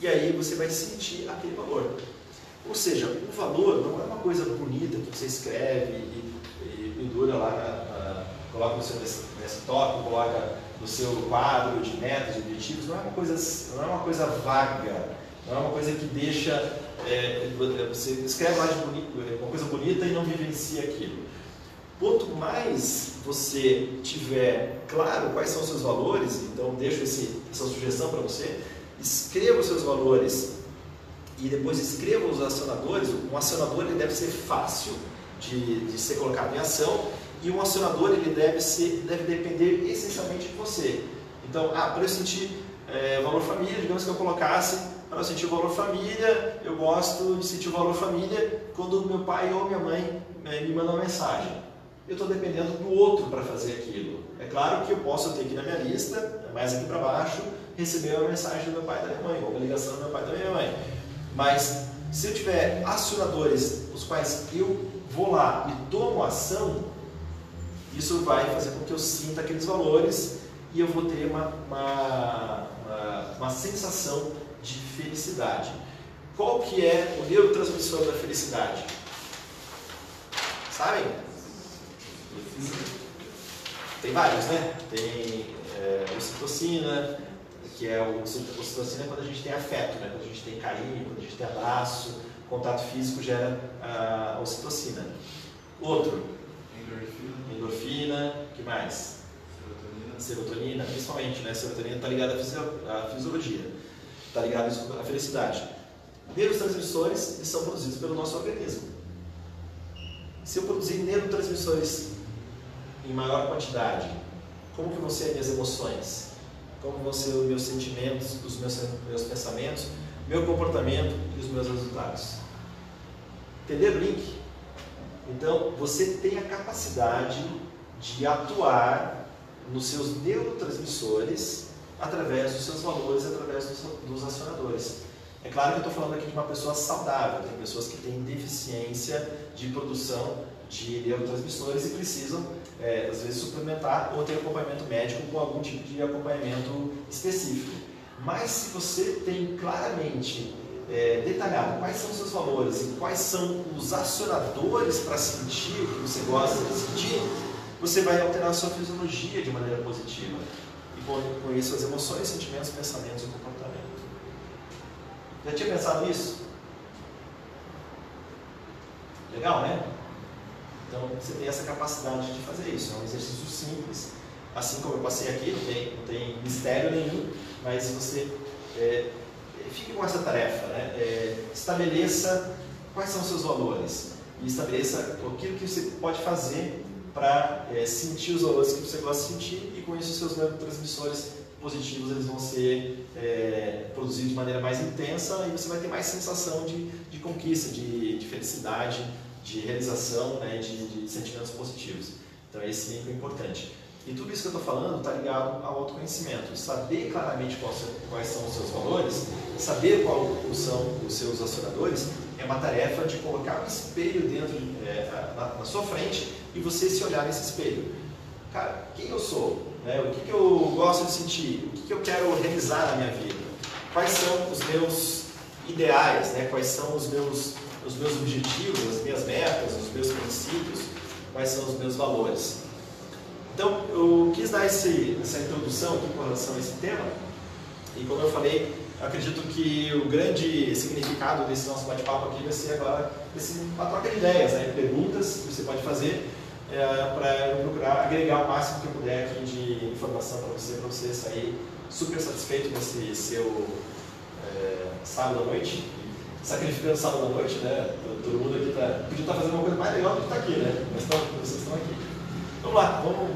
S1: e aí você vai sentir aquele valor. Ou seja, o valor não é uma coisa bonita que você escreve e, e pendura lá, na, na, coloca no seu desktop, coloca no seu quadro de metas, de objetivos, não é uma coisa, não é uma coisa vaga, não é uma coisa que deixa, é, você escreve lá de bonito, uma coisa bonita e não vivencia aquilo. Quanto mais você tiver claro quais são os seus valores, então deixo esse, essa sugestão para você, escreva os seus valores e depois escreva os acionadores. Um acionador ele deve ser fácil de, de ser colocado em ação e um acionador ele deve, ser, deve depender essencialmente de você. Então, ah, para eu sentir é, valor família, digamos que eu colocasse, para eu sentir valor família, eu gosto de sentir valor família quando meu pai ou minha mãe é, me mandam uma mensagem. Eu estou dependendo do outro para fazer aquilo. É claro que eu posso ter aqui na minha lista, mais aqui para baixo, receber uma mensagem do meu pai e da minha mãe, ou uma ligação do meu pai e da minha mãe. Mas se eu tiver acionadores, os quais eu vou lá e tomo ação, isso vai fazer com que eu sinta aqueles valores e eu vou ter uma, uma, uma, uma sensação de felicidade. Qual que é o neurotransmissor da felicidade? Sabem? Tem vários, né? Tem é, ocitocina, que é o ocitocina quando a gente tem afeto, né? quando a gente tem carinho, quando a gente tem abraço, contato físico gera a ocitocina. Outro,
S2: Endorfina.
S1: endorfina, que mais?
S2: Serotonina.
S1: Serotonina, principalmente, né? Serotonina está ligada à, fisio- à fisiologia, está ligada à felicidade. Neurotransmissores são produzidos pelo nosso organismo. Se eu produzir neurotransmissores em maior quantidade, como que ser as minhas emoções? Como ser os meus sentimentos, os meus, meus pensamentos, meu comportamento e os meus resultados? Entenderam o link? Então, você tem a capacidade de atuar nos seus neurotransmissores através dos seus valores, através dos, dos acionadores. É claro que eu estou falando aqui de uma pessoa saudável, tem pessoas que têm deficiência de produção de neurotransmissores e precisam, é, às vezes, suplementar ou ter acompanhamento médico com algum tipo de acompanhamento específico. Mas se você tem claramente é, detalhado quais são os seus valores e quais são os acionadores para sentir o que você gosta de sentir, você vai alterar a sua fisiologia de maneira positiva. E com, com isso as emoções, sentimentos, pensamentos e comportamento. Já tinha pensado nisso? Legal, né? Então você tem essa capacidade de fazer isso. É um exercício simples. Assim como eu passei aqui, não tem, não tem mistério nenhum, mas você é, fique com essa tarefa. Né? É, estabeleça quais são os seus valores e estabeleça aquilo que você pode fazer para é, sentir os valores que você gosta de sentir e com isso os seus neurotransmissores positivos eles vão ser é, produzidos de maneira mais intensa e você vai ter mais sensação de, de conquista, de, de felicidade, de realização, né, de, de, sentimentos positivos. Então esse link é importante. E tudo isso que eu estou falando está ligado ao autoconhecimento. Saber claramente quais, são os seus valores, saber quais são os seus acionadores, é uma tarefa de colocar um espelho dentro é, na, na, sua frente e você se olhar nesse espelho. Cara, quem eu sou? Né? O que, que eu gosto de sentir? O que, que eu quero realizar na minha vida? Quais são os meus ideais? Né? Quais são os meus, os meus objetivos, as minhas metas, os meus princípios? Quais são os meus valores? Então, eu quis dar esse, essa introdução aqui com relação a esse tema. E como eu falei, eu acredito que o grande significado desse nosso bate-papo aqui vai ser agora esse, uma troca de ideias, né? perguntas que você pode fazer é, para eu procurar agregar o máximo que eu puder aqui de informação para você, para você sair super satisfeito nesse seu é, sábado à noite, sacrificando sábado à noite, né? Todo mundo aqui tá, podia estar tá fazendo uma coisa mais legal do que está aqui, né? Mas então, vocês estão aqui. Vamos lá, vamos.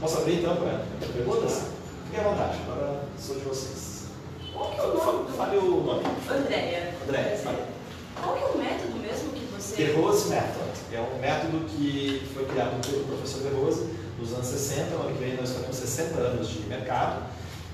S1: Posso abrir então para perguntas? Fiquem à vontade, agora sou de vocês.
S4: Qual que é o nome?
S1: Fale o nome.
S4: Andréia.
S1: Andréia, fale.
S4: Qual que é o método mesmo que você.
S1: The Rose Method. É um método que foi criado pelo professor De Rose nos anos 60. No ano que vem nós fazemos 60 anos de mercado.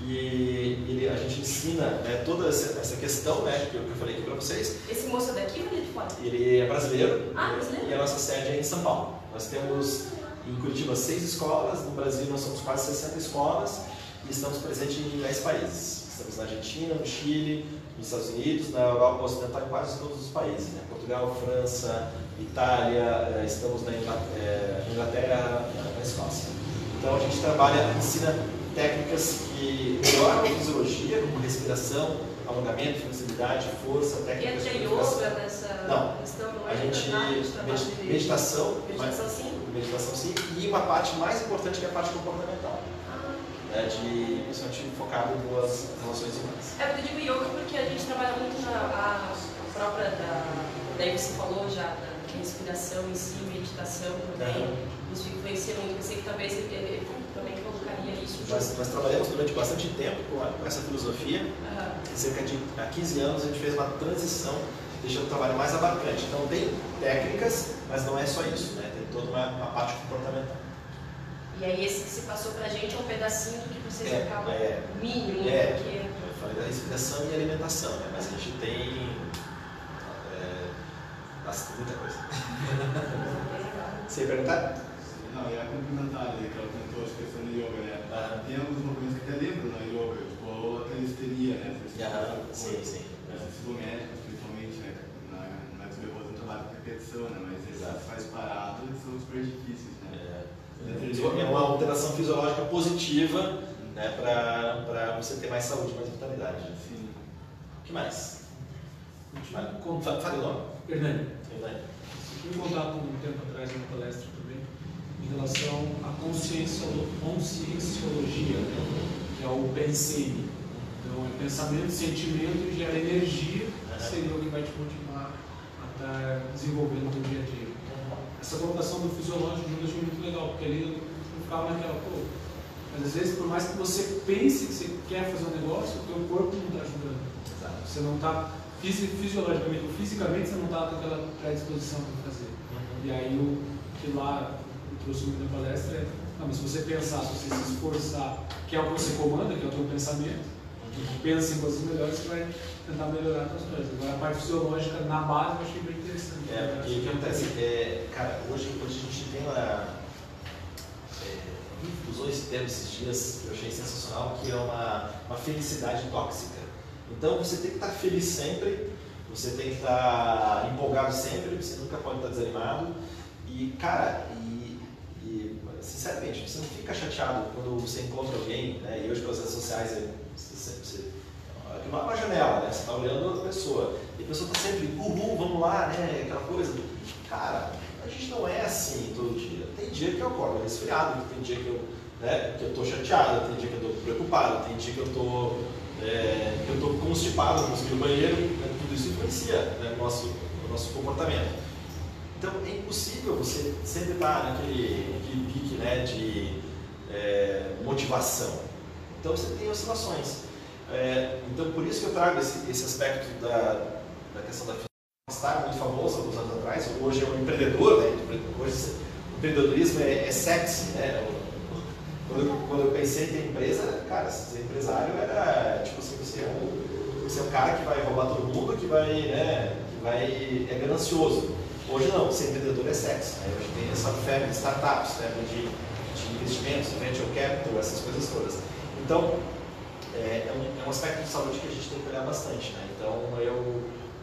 S1: E ele, a gente ensina né, toda essa questão né, que eu falei aqui para vocês.
S4: Esse moço é daqui ou ele é de fora?
S1: Ele é brasileiro.
S4: Ah, brasileiro.
S1: E a nossa sede é em São Paulo. Nós temos em Curitiba seis escolas, no Brasil nós somos quase 60 escolas e estamos presentes em 10 países. Estamos na Argentina, no Chile, nos Estados Unidos, na Europa Ocidental e quase todos os países. Né? Portugal, França, Itália, eh, estamos na eh, Inglaterra, na Escócia. Então a gente trabalha, ensina técnicas que melhoram a fisiologia, como respiração, alongamento, flexibilidade, força, técnicas de
S4: yoga nessa
S1: não.
S4: questão não
S1: a gente
S4: de
S1: meditação,
S4: meditação sim,
S1: meditação sim, e uma parte mais importante que é a parte comportamental,
S4: ah.
S1: né, de principalmente focado nas relações humanas.
S4: É, eu digo yoga porque a gente trabalha muito na a própria da, daí você falou já da respiração em si, meditação também,
S1: Uhum.
S4: isso influencia muito. Eu sei que talvez ele, ele também colocaria isso.
S1: Nós, nós trabalhamos durante bastante tempo com, a- essa filosofia. Em cerca de há 15 anos a gente fez uma transição, deixando o trabalho mais abarcante. Então tem técnicas, mas não é só isso, né? Tem toda uma, uma parte comportamental.
S4: E aí esse que se passou pra gente é um pedacinho do que vocês
S1: É,
S4: acabam
S1: é.
S4: mínimo,
S1: É.
S4: porque
S1: Eu falei da respiração e alimentação, né? Mas a gente tem é, muita coisa. Você ia perguntar?
S5: Não, e a complementar ali, que ela comentou a questão do yoga, né?
S1: Ah.
S5: Tem alguns movimentos que até lembram na yoga, tipo a calistenia, né? Do
S1: sim,
S5: corpo,
S1: sim.
S5: Exercício isométrico, principalmente, né? Na, na desverrosa um trabalho de repetição, né? Mas faz parado são super difíceis, né?
S1: É, é uma alteração fisiológica positiva né, para você ter mais saúde, mais vitalidade.
S5: Sim.
S1: O que mais? Fale o nome.
S6: Hernani,
S1: Hernani.
S6: um contato um tempo atrás numa palestra em relação à consciência, conscienciologia, que é o PNCM. Então, é pensamento, sentimento e gera energia, seria o que vai te motivar a estar desenvolvendo no teu dia a dia. Essa colocação do fisiológico eu achei muito legal, porque ali eu ficava naquela, pô, mas às vezes por mais que você pense que você quer fazer um negócio, o teu corpo não está ajudando.
S1: Exato.
S6: Você não está fisiologicamente ou fisicamente, você não está com aquela predisposição para fazer. E aí o que lá trouxe muito na palestra é, mas se você pensar, se você se esforçar, que é o que você comanda, que é o teu pensamento, pensa em coisas melhores, você vai tentar melhorar as coisas. Agora a parte fisiológica na base eu achei bem interessante.
S1: É, porque o que acontece? É, cara, hoje, hoje a gente tem uma. é, usou esse termo esses dias, que eu achei sensacional, que é uma, uma felicidade tóxica. Então você tem que estar feliz sempre, você tem que estar empolgado sempre, você nunca pode estar desanimado. E, cara, e, e sinceramente, você não fica chateado quando você encontra alguém, né? E hoje pelas redes sociais, você, você, aquilo é uma janela, né? Você está olhando a pessoa. E a pessoa está sempre, uhul, vamos lá, né? Aquela coisa. Cara, a gente não é assim todo dia. Tem dia que eu acordo resfriado, tem dia que eu né, que eu estou chateado, tem dia que eu estou preocupado, tem dia que eu estou é, que eu estou constipado, não consegui no banheiro, né, tudo isso influencia né, o, nosso, o nosso comportamento. Então é impossível você sempre estar naquele, naquele pique né, de é, motivação. Então você tem oscilações. É, então por isso que eu trago esse, esse aspecto da, da questão da estar muito famoso alguns anos atrás, hoje é um empreendedor, né? hoje o empreendedorismo é, é sexy, né? Quando eu, quando eu pensei em ter empresa, cara, ser empresário era tipo assim, você é um, você é um cara que vai roubar todo mundo, que vai, né, que vai, é ganancioso. Hoje não, ser empreendedor é sexy. Né? Hoje tem essa febre de startups, febre de, de investimentos, venture capital, essas coisas todas. Então, é, é, um, é um aspecto de saúde que a gente tem que olhar bastante. Né? Então, eu,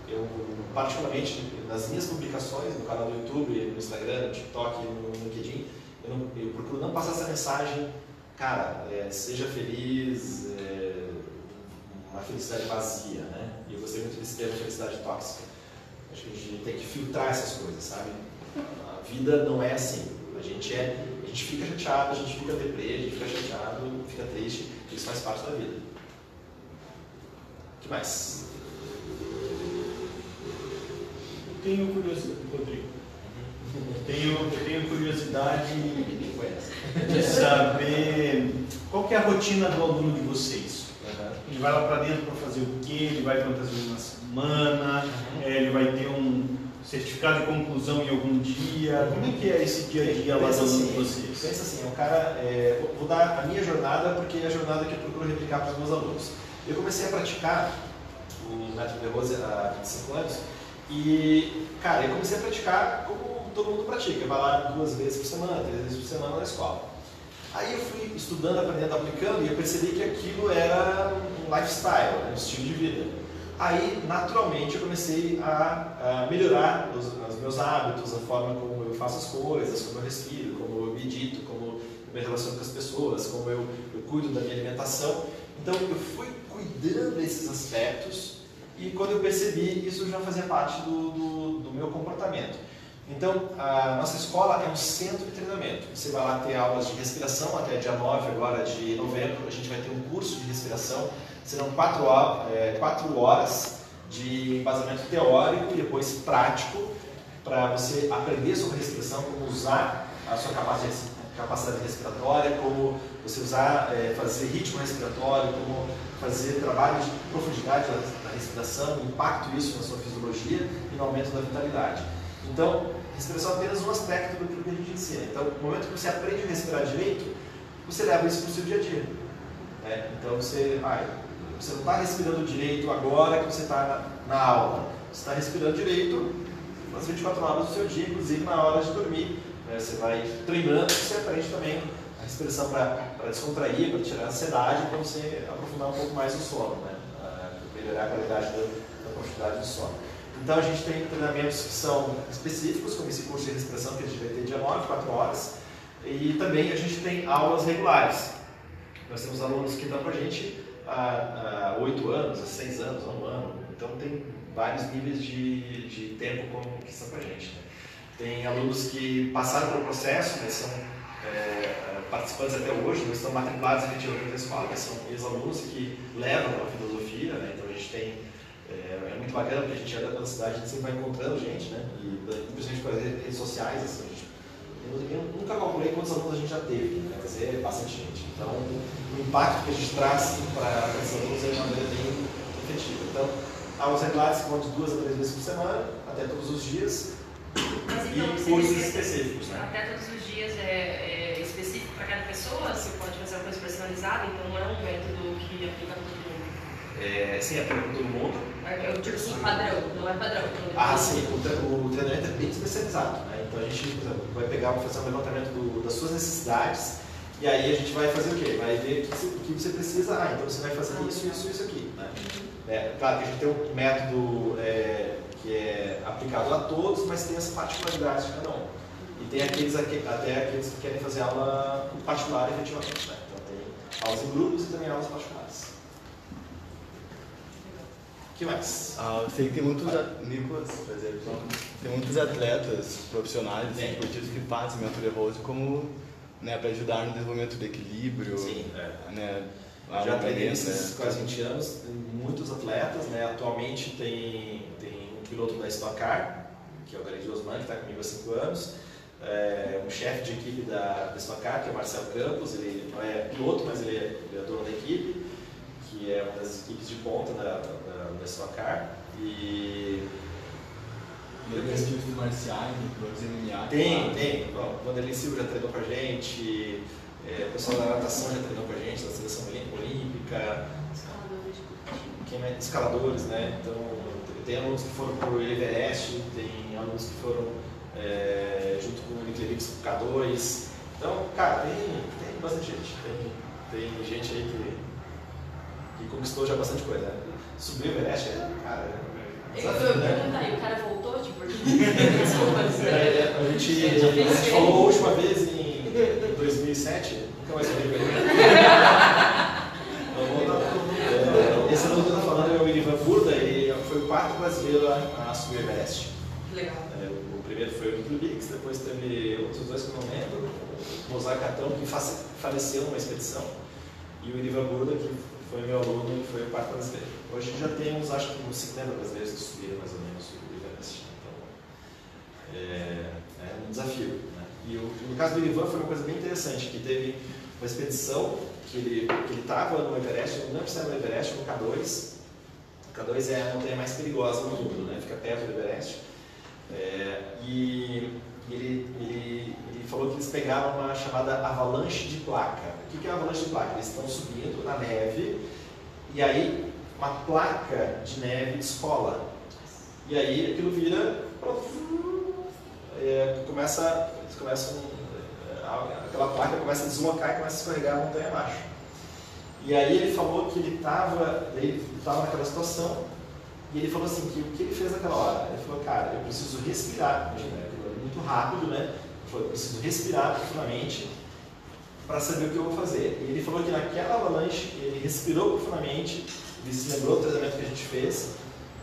S1: eu, particularmente, nas minhas publicações, no canal do YouTube, no Instagram, no TikTok, no LinkedIn, eu, não, eu procuro não passar essa mensagem, cara, é, seja feliz, é, uma felicidade vazia, né? E eu gostei muito desse termo felicidade tóxica. Acho que a gente tem que filtrar essas coisas, sabe? A vida não é assim. A gente é, a gente fica chateado, a gente fica deprê, a gente fica chateado, fica triste, isso faz parte da vida. O que mais?
S2: Eu tenho curiosidade, Rodrigo. Tenho, eu tenho curiosidade de saber qual é a rotina do aluno de vocês. Ele vai lá para dentro para fazer o quê? Ele vai quantas vezes na semana? É, ele vai ter um certificado de conclusão em algum dia? Como é que é esse dia a dia lá aluno de vocês?
S1: Pensa assim, o cara, é, vou dar a minha jornada porque é a jornada que eu procuro replicar para os meus alunos. Eu comecei a praticar o método de Rose há 25 anos e, cara, eu comecei a praticar como todo mundo pratica, vai lá duas vezes por semana, três vezes por semana na escola. Aí eu fui estudando, aprendendo, aplicando e eu percebi que aquilo era um lifestyle, um estilo de vida. Aí, naturalmente, eu comecei a, a melhorar os, os, meus hábitos, a forma como eu faço as coisas, como eu respiro, como eu medito, como eu me relaciono com as pessoas, como eu, eu cuido da minha alimentação. Então, eu fui cuidando desses aspectos e quando eu percebi, isso já fazia parte do, do, do meu comportamento. Então, a nossa escola é um centro de treinamento. Você vai lá ter aulas de respiração até dia 9 agora de novembro. A gente vai ter um curso de respiração. Serão quatro, é, quatro horas de embasamento teórico e depois prático para você aprender sobre respiração, como usar a sua capacidade respiratória, como você usar, é, fazer ritmo respiratório, como fazer trabalho de profundidade da respiração, impacto isso na sua fisiologia e no aumento da vitalidade. Então, respiração é apenas um aspecto do que a gente ensina. Então, no momento que você aprende a respirar direito, você leva isso para o seu dia a dia. Né? Então, você, ah, você não está respirando direito agora que você está na, aula. Você está respirando direito nas 24 horas do seu dia, inclusive na hora de dormir. Né? Você vai treinando, você aprende também a respiração para descontrair, para tirar a ansiedade, para você aprofundar um pouco mais o sono, né? melhorar a qualidade da, da profundidade do sono. Então a gente tem treinamentos que são específicos, como esse curso de respiração que a gente vai ter dia 9, 4 horas. E também a gente tem aulas regulares. Nós temos alunos que estão com a gente há 8 anos, há 6 anos, há um ano. Então tem vários níveis de, de tempo com, que estão com a gente. Né? Tem alunos que passaram pelo processo, mas são é, participantes até hoje, não estão matriculados efetivamente na escola, mas são ex-alunos que levam a filosofia. Né? Então a gente tem é, é, muito bacana porque a gente anda pela cidade, a gente sempre vai encontrando gente, né? E principalmente pelas redes sociais, assim, eu, nunca calculei quantos alunos a gente já teve, né? mas é bastante gente. Então, o impacto que a gente traz para esses alunos é de maneira bem efetiva. Então, aulas regulares que vão de duas a três vezes por semana, até todos os dias,
S4: mas, então,
S1: e cursos específicos. Né?
S4: Até todos os dias é, é específico para cada pessoa? Você pode fazer uma coisa personalizada, então não é um método que aplica para todo mundo?
S1: É, sim, aplica para todo mundo
S4: eu digo assim, padrão, não é padrão.
S1: Ah, sim, o, o treinamento é bem especializado. Né? Então a gente, por exemplo, vai pegar, vai fazer um levantamento do, das suas necessidades e aí a gente vai fazer o quê? Vai ver o que, você, o que você precisa. Ah, então você vai fazer isso, isso, isso aqui. Né? É, claro que a gente tem um método é, que é aplicado a todos, mas tem as particularidades de cada um. E tem aqueles até aqueles que querem fazer aula particular efetivamente. Né? Então tem aulas em grupos e também aulas particulares. O que mais?
S5: Ah, eu sei que tem muitos, Nicolas, exemplo, tem muitos atletas profissionais, assim, que fazem mentoria Rose como, né, para ajudar no desenvolvimento do equilíbrio,
S1: Sim, é.
S5: né,
S1: já treinei quase 20 anos, tem muitos atletas, né? Atualmente tem, tem um piloto da Stock Car, que é o Gary Osman, que está comigo há 5 anos, é, um chefe de equipe da, da Stock Car, que é o Marcelo Campos, ele não é piloto, mas ele é, ele é dono da equipe, que é uma das equipes de ponta da, da, da Stock Car. E
S5: Tem aqueles tipos de marciais, né, pilotos MMA.
S1: tem, tem. Bom, o Vanderlei Silva já treinou com a gente, é, o pessoal da natação já treinou com a gente, da seleção olí- olímpica,
S4: Escaladores de
S1: quem é escaladores, né? Então, tem alunos que foram para o Everest, tem alunos que foram é, junto com o Niclerix K2. Então, cara, tem, tem bastante gente. Tem, tem gente aí que, que conquistou já bastante coisa. Né? Subir o Everest é, cara, é
S4: Eu
S1: né?
S4: perguntar, e o cara voltou, tipo, desculpa,
S1: É,
S4: dizer.
S1: é, a gente, a gente falou a última vez em 2007, nunca mais falei com ele. Vou é, Esse aluno que eu estou falando é o Irivan Burda, ele foi o quarto brasileiro a, subir o Everest.
S4: Legal.
S1: É, o primeiro foi o Nico Bix, depois teve outros dois que eu não lembro, o Mozart Catão, que faleceu numa expedição, e o Irivan Burda, que foi meu aluno e foi o quarto brasileiro. Hoje já temos, acho que uns 50 brasileiros que subiram mais ou menos o Everest. Então, é, é um desafio. Né? E o, no caso do Irivan foi uma coisa bem interessante, que teve uma expedição que ele que estava no Everest, não era no Everest no K2. O K2 é a montanha mais perigosa do mundo, né? fica perto do Everest. É, e ele, ele, ele falou que eles pegaram uma chamada avalanche de placa. O que é avalanche de placa? Eles estão subindo na neve e aí uma placa de neve descola. E aí aquilo vira. é, começa, eles começam, é, aquela placa começa a deslocar e começa a escorregar a montanha abaixo. E aí ele falou que ele estava ele estava naquela situação e ele falou assim que o que ele fez naquela hora? Ele falou, cara, eu preciso respirar, imagina, aquilo ali muito rápido, né? Ele falou, eu preciso respirar profundamente para saber o que eu vou fazer. E ele falou que naquela avalanche ele respirou profundamente, ele se lembrou do treinamento que a gente fez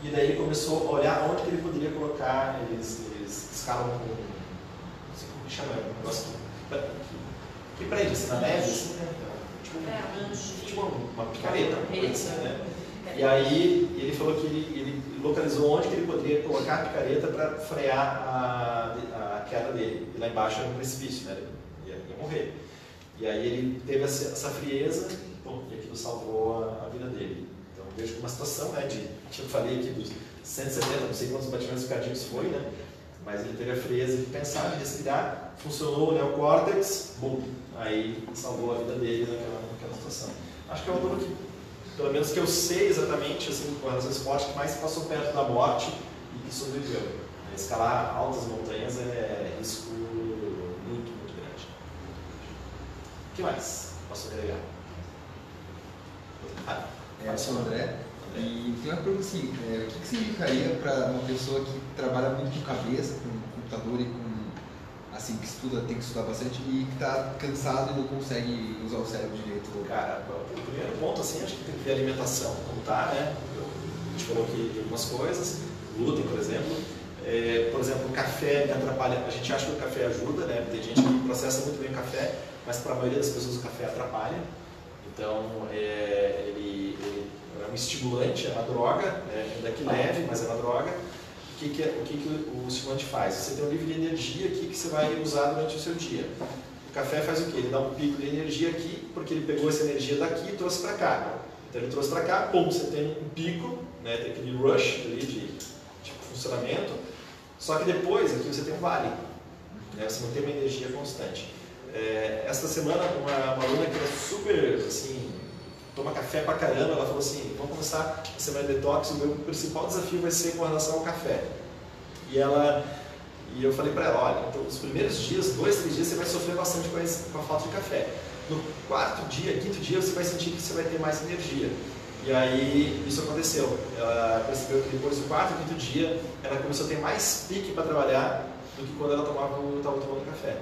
S1: e daí ele começou a olhar onde que ele poderia colocar, eles, eles escalam com, não sei como que chama, é um negócio que, que prende assim, na neve, assim, né? Tipo, um- tipo uma picareta, uma coisa assim, né? E aí ele falou que ele, ele localizou onde que ele poderia colocar a picareta para frear a, a queda dele. E lá embaixo era um precipício, né? Ele ia, ia morrer. E aí ele teve essa, essa frieza bom, e aquilo salvou a, a vida dele. Vejo uma situação, né, de, que eu falei aqui dos 170, não sei quantos batimentos cardíacos foi, né? Mas ele teve a frieza de pensar, de respirar, funcionou o neocórtex, bum, aí salvou a vida dele naquela, naquela situação. Acho que é um aluno que, pelo menos que eu sei exatamente, assim, com relação ao esporte, que mais passou perto da morte e que sobreviveu. Escalar altas montanhas é risco muito, muito grande. O que mais posso agregar? Ah,
S7: É, eu sou o André. E tem uma pergunta assim, é, o que, que significaria para uma pessoa que trabalha muito com cabeça, com computador e com assim, que estuda, tem que estudar bastante e que está cansado e não consegue usar o cérebro direito?
S1: Cara, o primeiro ponto, assim, acho que tem que ver a alimentação, como tá, né? A gente falou aqui de algumas coisas, glúten, por exemplo. É, por exemplo, o café me atrapalha. A gente acha que o café ajuda, né? Tem gente que processa muito bem o café, mas para a maioria das pessoas o café atrapalha. Então, é, ele, ele é um estimulante, é uma droga, né? ainda que leve, mas é uma droga. O que, que, é- o, que, que o estimulante faz? Você tem um nível de energia aqui que você vai usar durante o seu dia. O café faz o quê? Ele dá um pico de energia aqui, porque ele pegou essa energia daqui e trouxe para cá. Então ele trouxe para cá, pum, você tem um pico, né, tem aquele rush ali de, de funcionamento, só que depois aqui você tem um vale, né, você não tem uma energia constante. É, esta semana, uma, uma aluna que é super, assim, toma café pra caramba, ela falou assim, vamos começar a semana de detox, o meu principal desafio vai ser com relação ao café. E ela E eu falei para ela, olha, então os primeiros dias, dois, três dias, você vai sofrer bastante com, esse, com a falta de café. No quarto dia, quinto dia, você vai sentir que você vai ter mais energia. E aí isso aconteceu. Ela percebeu que depois do quarto, quinto dia, ela começou a ter mais pique para trabalhar do que quando ela tomava estava tomando café.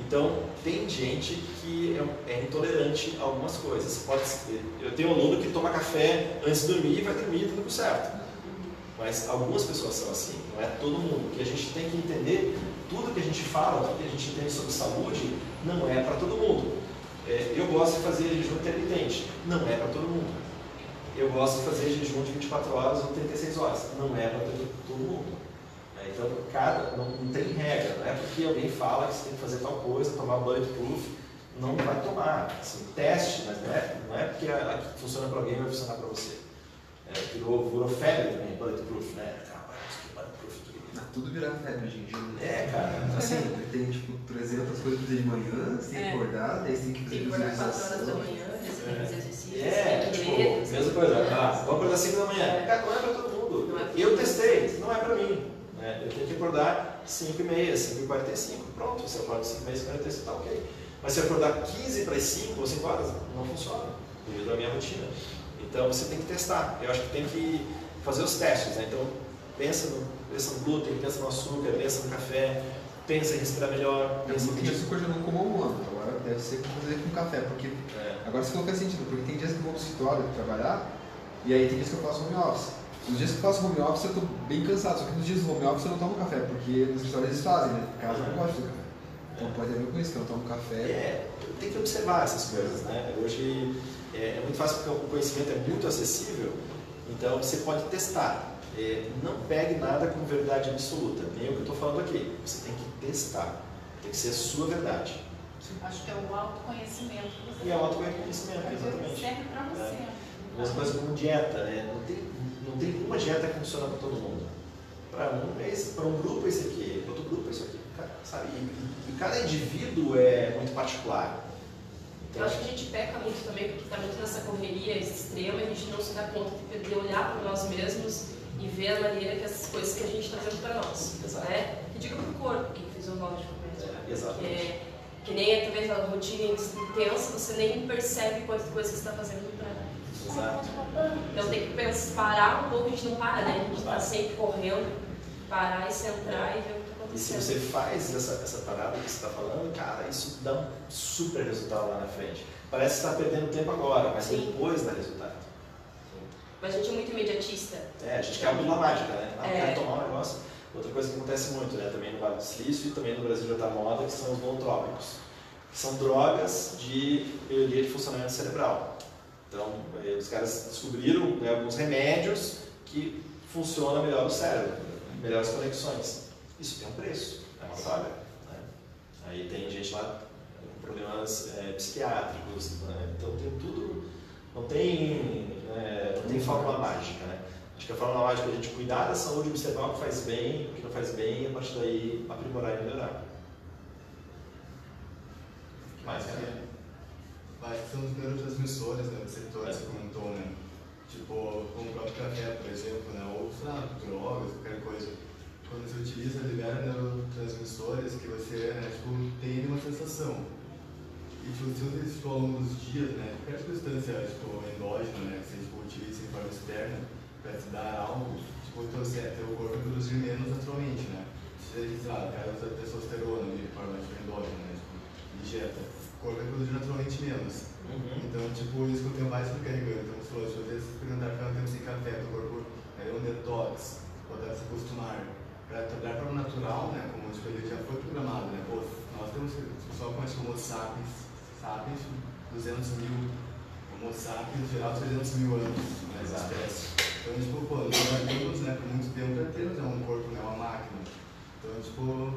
S1: Então, tem gente que é, é, intolerante a algumas coisas. Pode eu tenho um aluno que toma café antes de dormir e vai dormir tudo certo. Mas algumas pessoas são assim, não é todo mundo. Que a gente tem que entender tudo que a gente fala, tudo que a gente entende sobre saúde, não é para todo mundo. É, eu gosto de fazer jejum intermitente, não é para todo mundo. Eu gosto de fazer jejum de 24 horas ou 36 horas, não é para todo mundo. É, então, cada, não, não, tem regra, não é porque alguém fala que você tem que fazer tal coisa, tomar bulletproof, não vai tomar. Assim, teste, mas não é, não é porque a, a, funciona para alguém vai funcionar para você. É, virou, virou febre também, bulletproof, né?
S7: Tudo virar febre, gente.
S1: É, cara. Assim,
S7: tem tipo 300 coisas pra fazer de manhã, você tem que acordar, daí você tem que fazer
S4: Tem que acordar 4 horas da manhã, fazer exercícios,
S1: É,
S4: tem que
S1: tipo,
S4: ler,
S1: mesma coisa. Ah, vamos acordar 5 da manhã.
S4: É.
S1: Cara, não é pra todo mundo.
S4: É
S1: Eu testei, não é pra mim. Né? Eu tenho que acordar 5 e meia, 5 e 45. Pronto, você acorda 5 e meia, 5 e 45, tá ok. Mas se eu acordar 15 para as 5 ou 5 horas, não funciona. Devido à minha rotina. Então você tem que testar. Eu acho que tem que fazer os testes. Né? Então pensa no, pensa no glúten, pensa no açúcar, pensa no café, pensa em respirar melhor.
S7: Eu
S1: Pensa em
S7: tinha açúcar já não como há um ano, agora deve ser como fazer com café, porque
S1: É.
S7: agora isso não faz sentido, porque tem dias que eu vou pro escritório trabalhar e aí tem dias que eu faço home office. Nos dias que eu faço home office eu tô bem cansado, só que nos dias do home office eu não tomo café, porque nos escritórios eles fazem, né? Casa eu não gosto do café. Então pode haver com isso, que eu não tomo café.
S1: É, tem que observar essas coisas, né? Hoje é, é muito fácil porque o conhecimento é muito acessível, então você pode testar. É, não pegue nada como verdade absoluta, nem o que eu estou falando aqui. Você tem que testar, tem que ser a sua verdade.
S8: Acho que é o autoconhecimento que você
S1: E é o autoconhecimento, exatamente.
S8: Serve pra você.
S1: A mesma coisa como dieta, né? Não tem, não tem uma dieta que funciona para todo mundo. Para um é esse, para um grupo é esse aqui, para outro grupo é isso aqui, sabe? E, e- cada indivíduo é muito particular.
S4: Eu acho que a gente peca muito também, porque está muito nessa correria extrema e a gente não se dá conta de olhar para nós mesmos e ver a maneira que as coisas que a gente está fazendo para nós.
S1: Exato.
S4: Né? E diga para o corpo, que fisiológico mesmo.
S1: É, exatamente.
S4: Que, é, que nem talvez a rotina intensa, você nem percebe quantas coisas você está fazendo para.
S1: Exato.
S4: Tem que pensar, parar um pouco, a gente não para, né? A gente está sempre correndo, parar e centrar e ver o que está
S1: E se
S4: acontecendo.
S1: você faz essa, essa parada que você está falando, cara, isso dá um super resultado lá na frente. Parece que está perdendo tempo agora, mas
S4: Sim.
S1: depois dá resultado.
S4: Mas a gente é muito imediatista.
S1: É, a gente quer a pílula mágica, né? Ah,
S4: É.
S1: quero tomar um negócio. Outra coisa que acontece muito, né? Também no Vale do Silício e também no Brasil já está moda, que são os nootrópicos. Que são drogas de melhoria de funcionamento cerebral. Então, eh, os caras descobriram né, alguns remédios que funcionam melhor o cérebro, melhores conexões. Isso tem um preço, é uma droga. Né? Aí tem gente lá com problemas eh, psiquiátricos, né? então tem tudo, não tem, eh, não tem fórmula mágica. Né? Acho que a fórmula mágica é a gente cuidar da saúde, observar o que faz bem, o que não faz bem, e a partir daí aprimorar e melhorar. O que mais, cara?
S5: Que são os neurotransmissores, né, receptores você comentou, né? Tipo, como o próprio café, por exemplo, né? Ou, sei lá, drogas, qualquer coisa. Quando você utiliza, libera neurotransmissores que você, né, tipo, tem uma sensação. E tipo, se você tipo, ao longo dos dias, né, qualquer substância, tipo, endógena, né, que você tipo, utiliza em forma externa para te dar algo, tipo, então, assim, é, teu corpo produzir menos naturalmente, né? Se você, sei lá, cara usa testosterona de forma tipo, endógena, né, tipo, injeta, corpo vai produzir naturalmente menos.
S1: Uhum.
S5: Então, tipo, isso que eu tenho mais carregando. Então, você falou, tipo, às vezes, perguntar ficar um tempo sem café, teu corpo é um detox, pode se acostumar. Para trabalhar para o natural, né, como tipo, ele já foi programado, né, pô, nós temos, o pessoal conhece como sapiens, sapiens, 200 mil, homo sapiens, no geral, 300 mil anos, né,
S1: Exato.
S5: espécie. Então, tipo, pô, nós temos, né, por muito tempo, já temos né, um corpo, né, uma máquina. Então, tipo,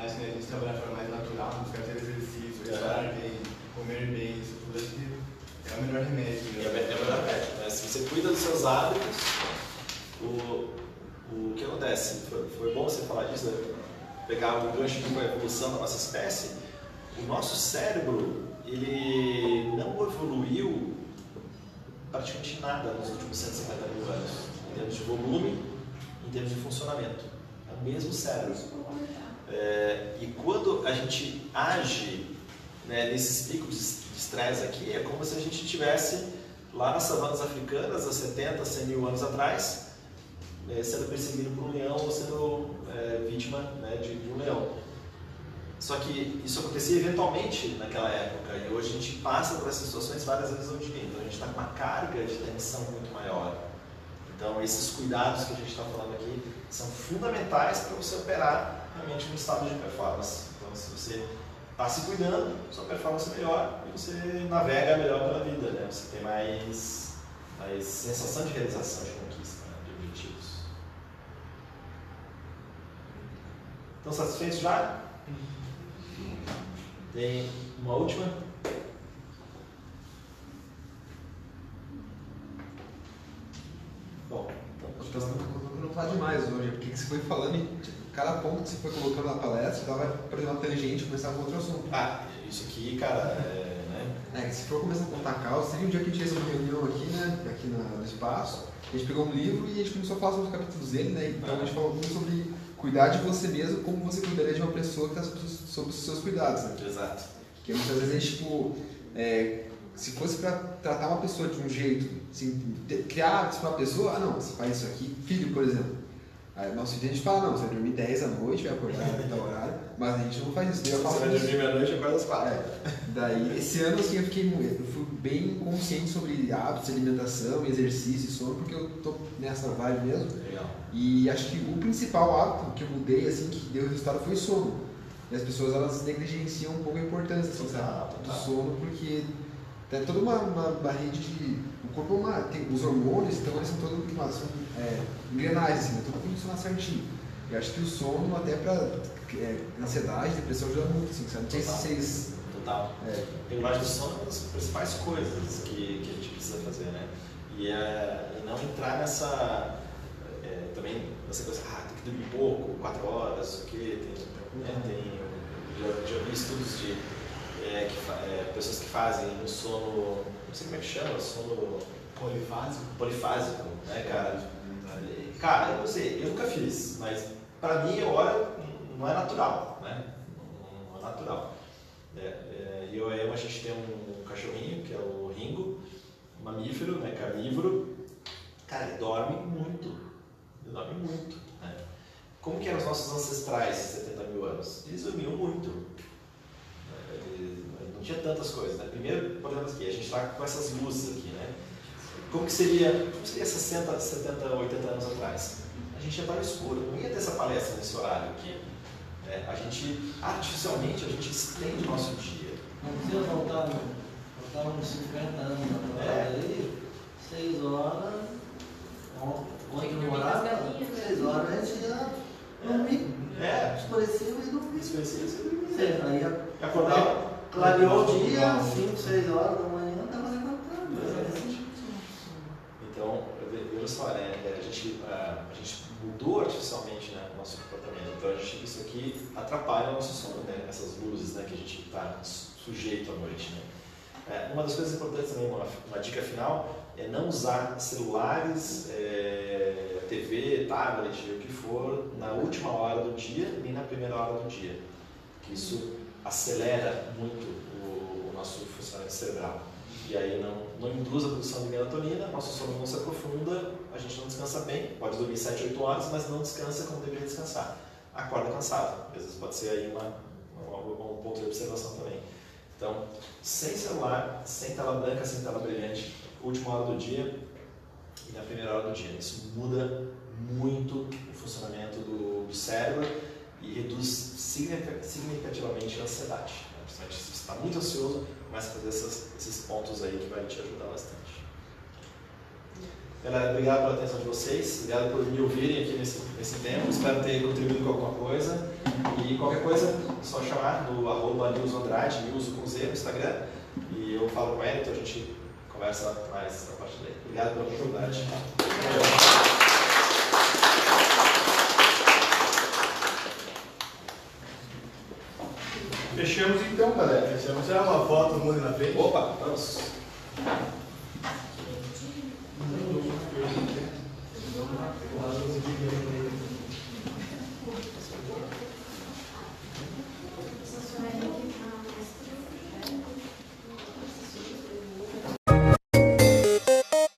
S5: que né, a gente trabalhar de forma mais natural, ter exercício, respirar bem, comer bem, isso tudo acho que é o melhor remédio.
S1: E é o melhor médico, né? Se você cuida dos seus hábitos, o, o que acontece? Foi, foi bom você falar disso, né? pegar o gancho com a evolução da nossa espécie. O nosso cérebro, ele não evoluiu praticamente nada nos últimos 150 mil anos, em termos de volume, em termos de funcionamento. né? o mesmo cérebro. É, e quando a gente age né, nesses picos de estresse aqui, é como se a gente tivesse lá nas savanas africanas, há 70, 100 mil anos atrás, é, sendo perseguido por um leão ou sendo é, vítima né, de, de um leão. Só que isso acontecia eventualmente naquela época e hoje a gente passa por essas situações várias vezes ao dia. Então a gente está com uma carga de tensão muito maior. Então esses cuidados que a gente está falando aqui são fundamentais para você operar realmente um estado de performance. Então se você está se cuidando, sua performance é melhor e você navega melhor pela vida, né? Você tem mais, mais sensação de realização, de conquista, né? de objetivos. Estão satisfeitos já? Tem uma última? Bom,
S7: Acho que colocando falar demais hoje, porque que você foi falando e tipo, cada ponto que você foi colocando na palestra, por exemplo, uma tangente começar com outro assunto.
S1: ah, isso aqui, cara, é, né?
S7: É, se for começar a contar causas, teve um dia que a gente fez uma reunião aqui, né, aqui no espaço, a gente pegou um livro e a gente começou a falar sobre os capítulos dele, né, então a gente falou muito sobre cuidar de você mesmo, como você cuidaria de uma pessoa que está sob, os seus cuidados, né.
S1: Exato.
S7: Porque muitas vezes a gente, tipo, é, se fosse para tratar uma pessoa de um jeito, assim, criar para uma pessoa, ah não, você faz isso aqui, filho, por exemplo. Aí nosso filho a gente fala, não, você vai dormir 10 à noite, vai acordar tal horário, mas a gente não faz isso. Daí eu
S1: Você
S7: falo
S1: vai
S7: isso.
S1: dormir meia-noite e acorda às quatro.
S7: É. Daí, esse ano, assim, eu fiquei eu fui bem consciente sobre hábitos alimentação, exercício e sono, porque eu tô nessa vibe mesmo.
S1: Legal.
S7: E acho que o principal hábito que eu mudei, assim, que deu resultado foi sono. E as pessoas, elas negligenciam um pouco a importância, assim,
S1: Total,
S7: sabe, do sono, porque tem toda uma, uma, uma rede de... O corpo é uma... Tem os hormônios, então eles são todos uma, são, é, engrenagens, assim, né? Tudo tem que funcionar certinho. E acho que o sono, até pra é, ansiedade, depressão, ajuda muito, assim, sabe? Não sei se
S1: Total.
S7: vocês...
S1: Total.
S7: É,
S1: Regulagem do sono é uma das principais coisas que, que a gente precisa fazer, né? E, é, e não entrar nessa. é, também nessa coisa, ah, tem que dormir pouco, quatro horas, o quê? Tem, né, tem, já, já vi estudos de é, que, é, pessoas que fazem um sono, não sei como é que chama, sono
S5: Polifásico.
S1: polifásico, né, cara? Cara, eu não sei, eu nunca fiz, mas pra mim, hora não é natural, né? Não, é natural. É, é, eu e a Emma, a gente tem um cachorrinho, que é o Ringo, um mamífero, né, carnívoro. Cara, ele dorme muito. Ele dorme muito. Né? Como que eram os nossos ancestrais de 70 mil anos? Eles dormiam muito. Eles- tinha tantas coisas. Né? Primeiro, por exemplo, aqui, a gente está com essas luzes aqui, né? Como que seria, como seria 60, 70, 80 anos atrás? A gente ia estar no escuro, não ia ter essa palestra nesse horário aqui. né? A gente, artificialmente, a gente estende o nosso dia.
S9: Não precisa voltar, no- voltar uns 50 anos atrás
S1: É.
S9: ali, 6 horas, onde morava,
S4: as galinhas, né?
S9: 6 horas a gente ia dormir,
S1: É,
S9: escureceu e dormia.
S1: ser isso.
S9: Você aí
S1: Acordava.
S9: Clareou o dia, 5, 6 horas da manhã, estava levantando.
S1: Exatamente. Então, ve- veja só, né? é, A gente, a, a gente mudou artificialmente né, o nosso comportamento. Então, a gente, isso aqui atrapalha o nosso sono, né? Essas luzes né, que a gente está sujeito à noite, né? É, uma das coisas importantes também, uma, uma dica final, é não usar celulares, é, TV, tablet, o que for, na última hora do dia, nem na primeira hora do dia. Que isso acelera muito o, o nosso funcionamento cerebral. E aí não, não induz a produção de melatonina, nosso sono não se aprofunda, a gente não descansa bem, pode dormir 7, 8 horas, mas não descansa como deveria descansar. Acorda cansado, às vezes pode ser aí uma, uma- um ponto de observação também. Então, sem celular, sem tela branca, sem tela brilhante, última hora do dia e na primeira hora do dia. Isso muda muito o funcionamento do, do cérebro e reduz significa- significativamente a ansiedade. Né? Principalmente se você está muito ansioso, começa a fazer essas- esses pontos aí que vai te ajudar bastante. Galera, obrigado pela atenção de vocês, obrigado por me ouvirem aqui nesse, nesse tempo, espero ter contribuído com alguma coisa. E qualquer coisa, é só chamar no arroba Nilson Andrade, Nilson com Z no Instagram, e eu falo com ele, então a gente conversa mais a partir daí. Obrigado pela oportunidade.
S5: Fechamos então, galera. Fechamos. Será uma foto, mundo na frente?
S1: Opa, vamos. não, não.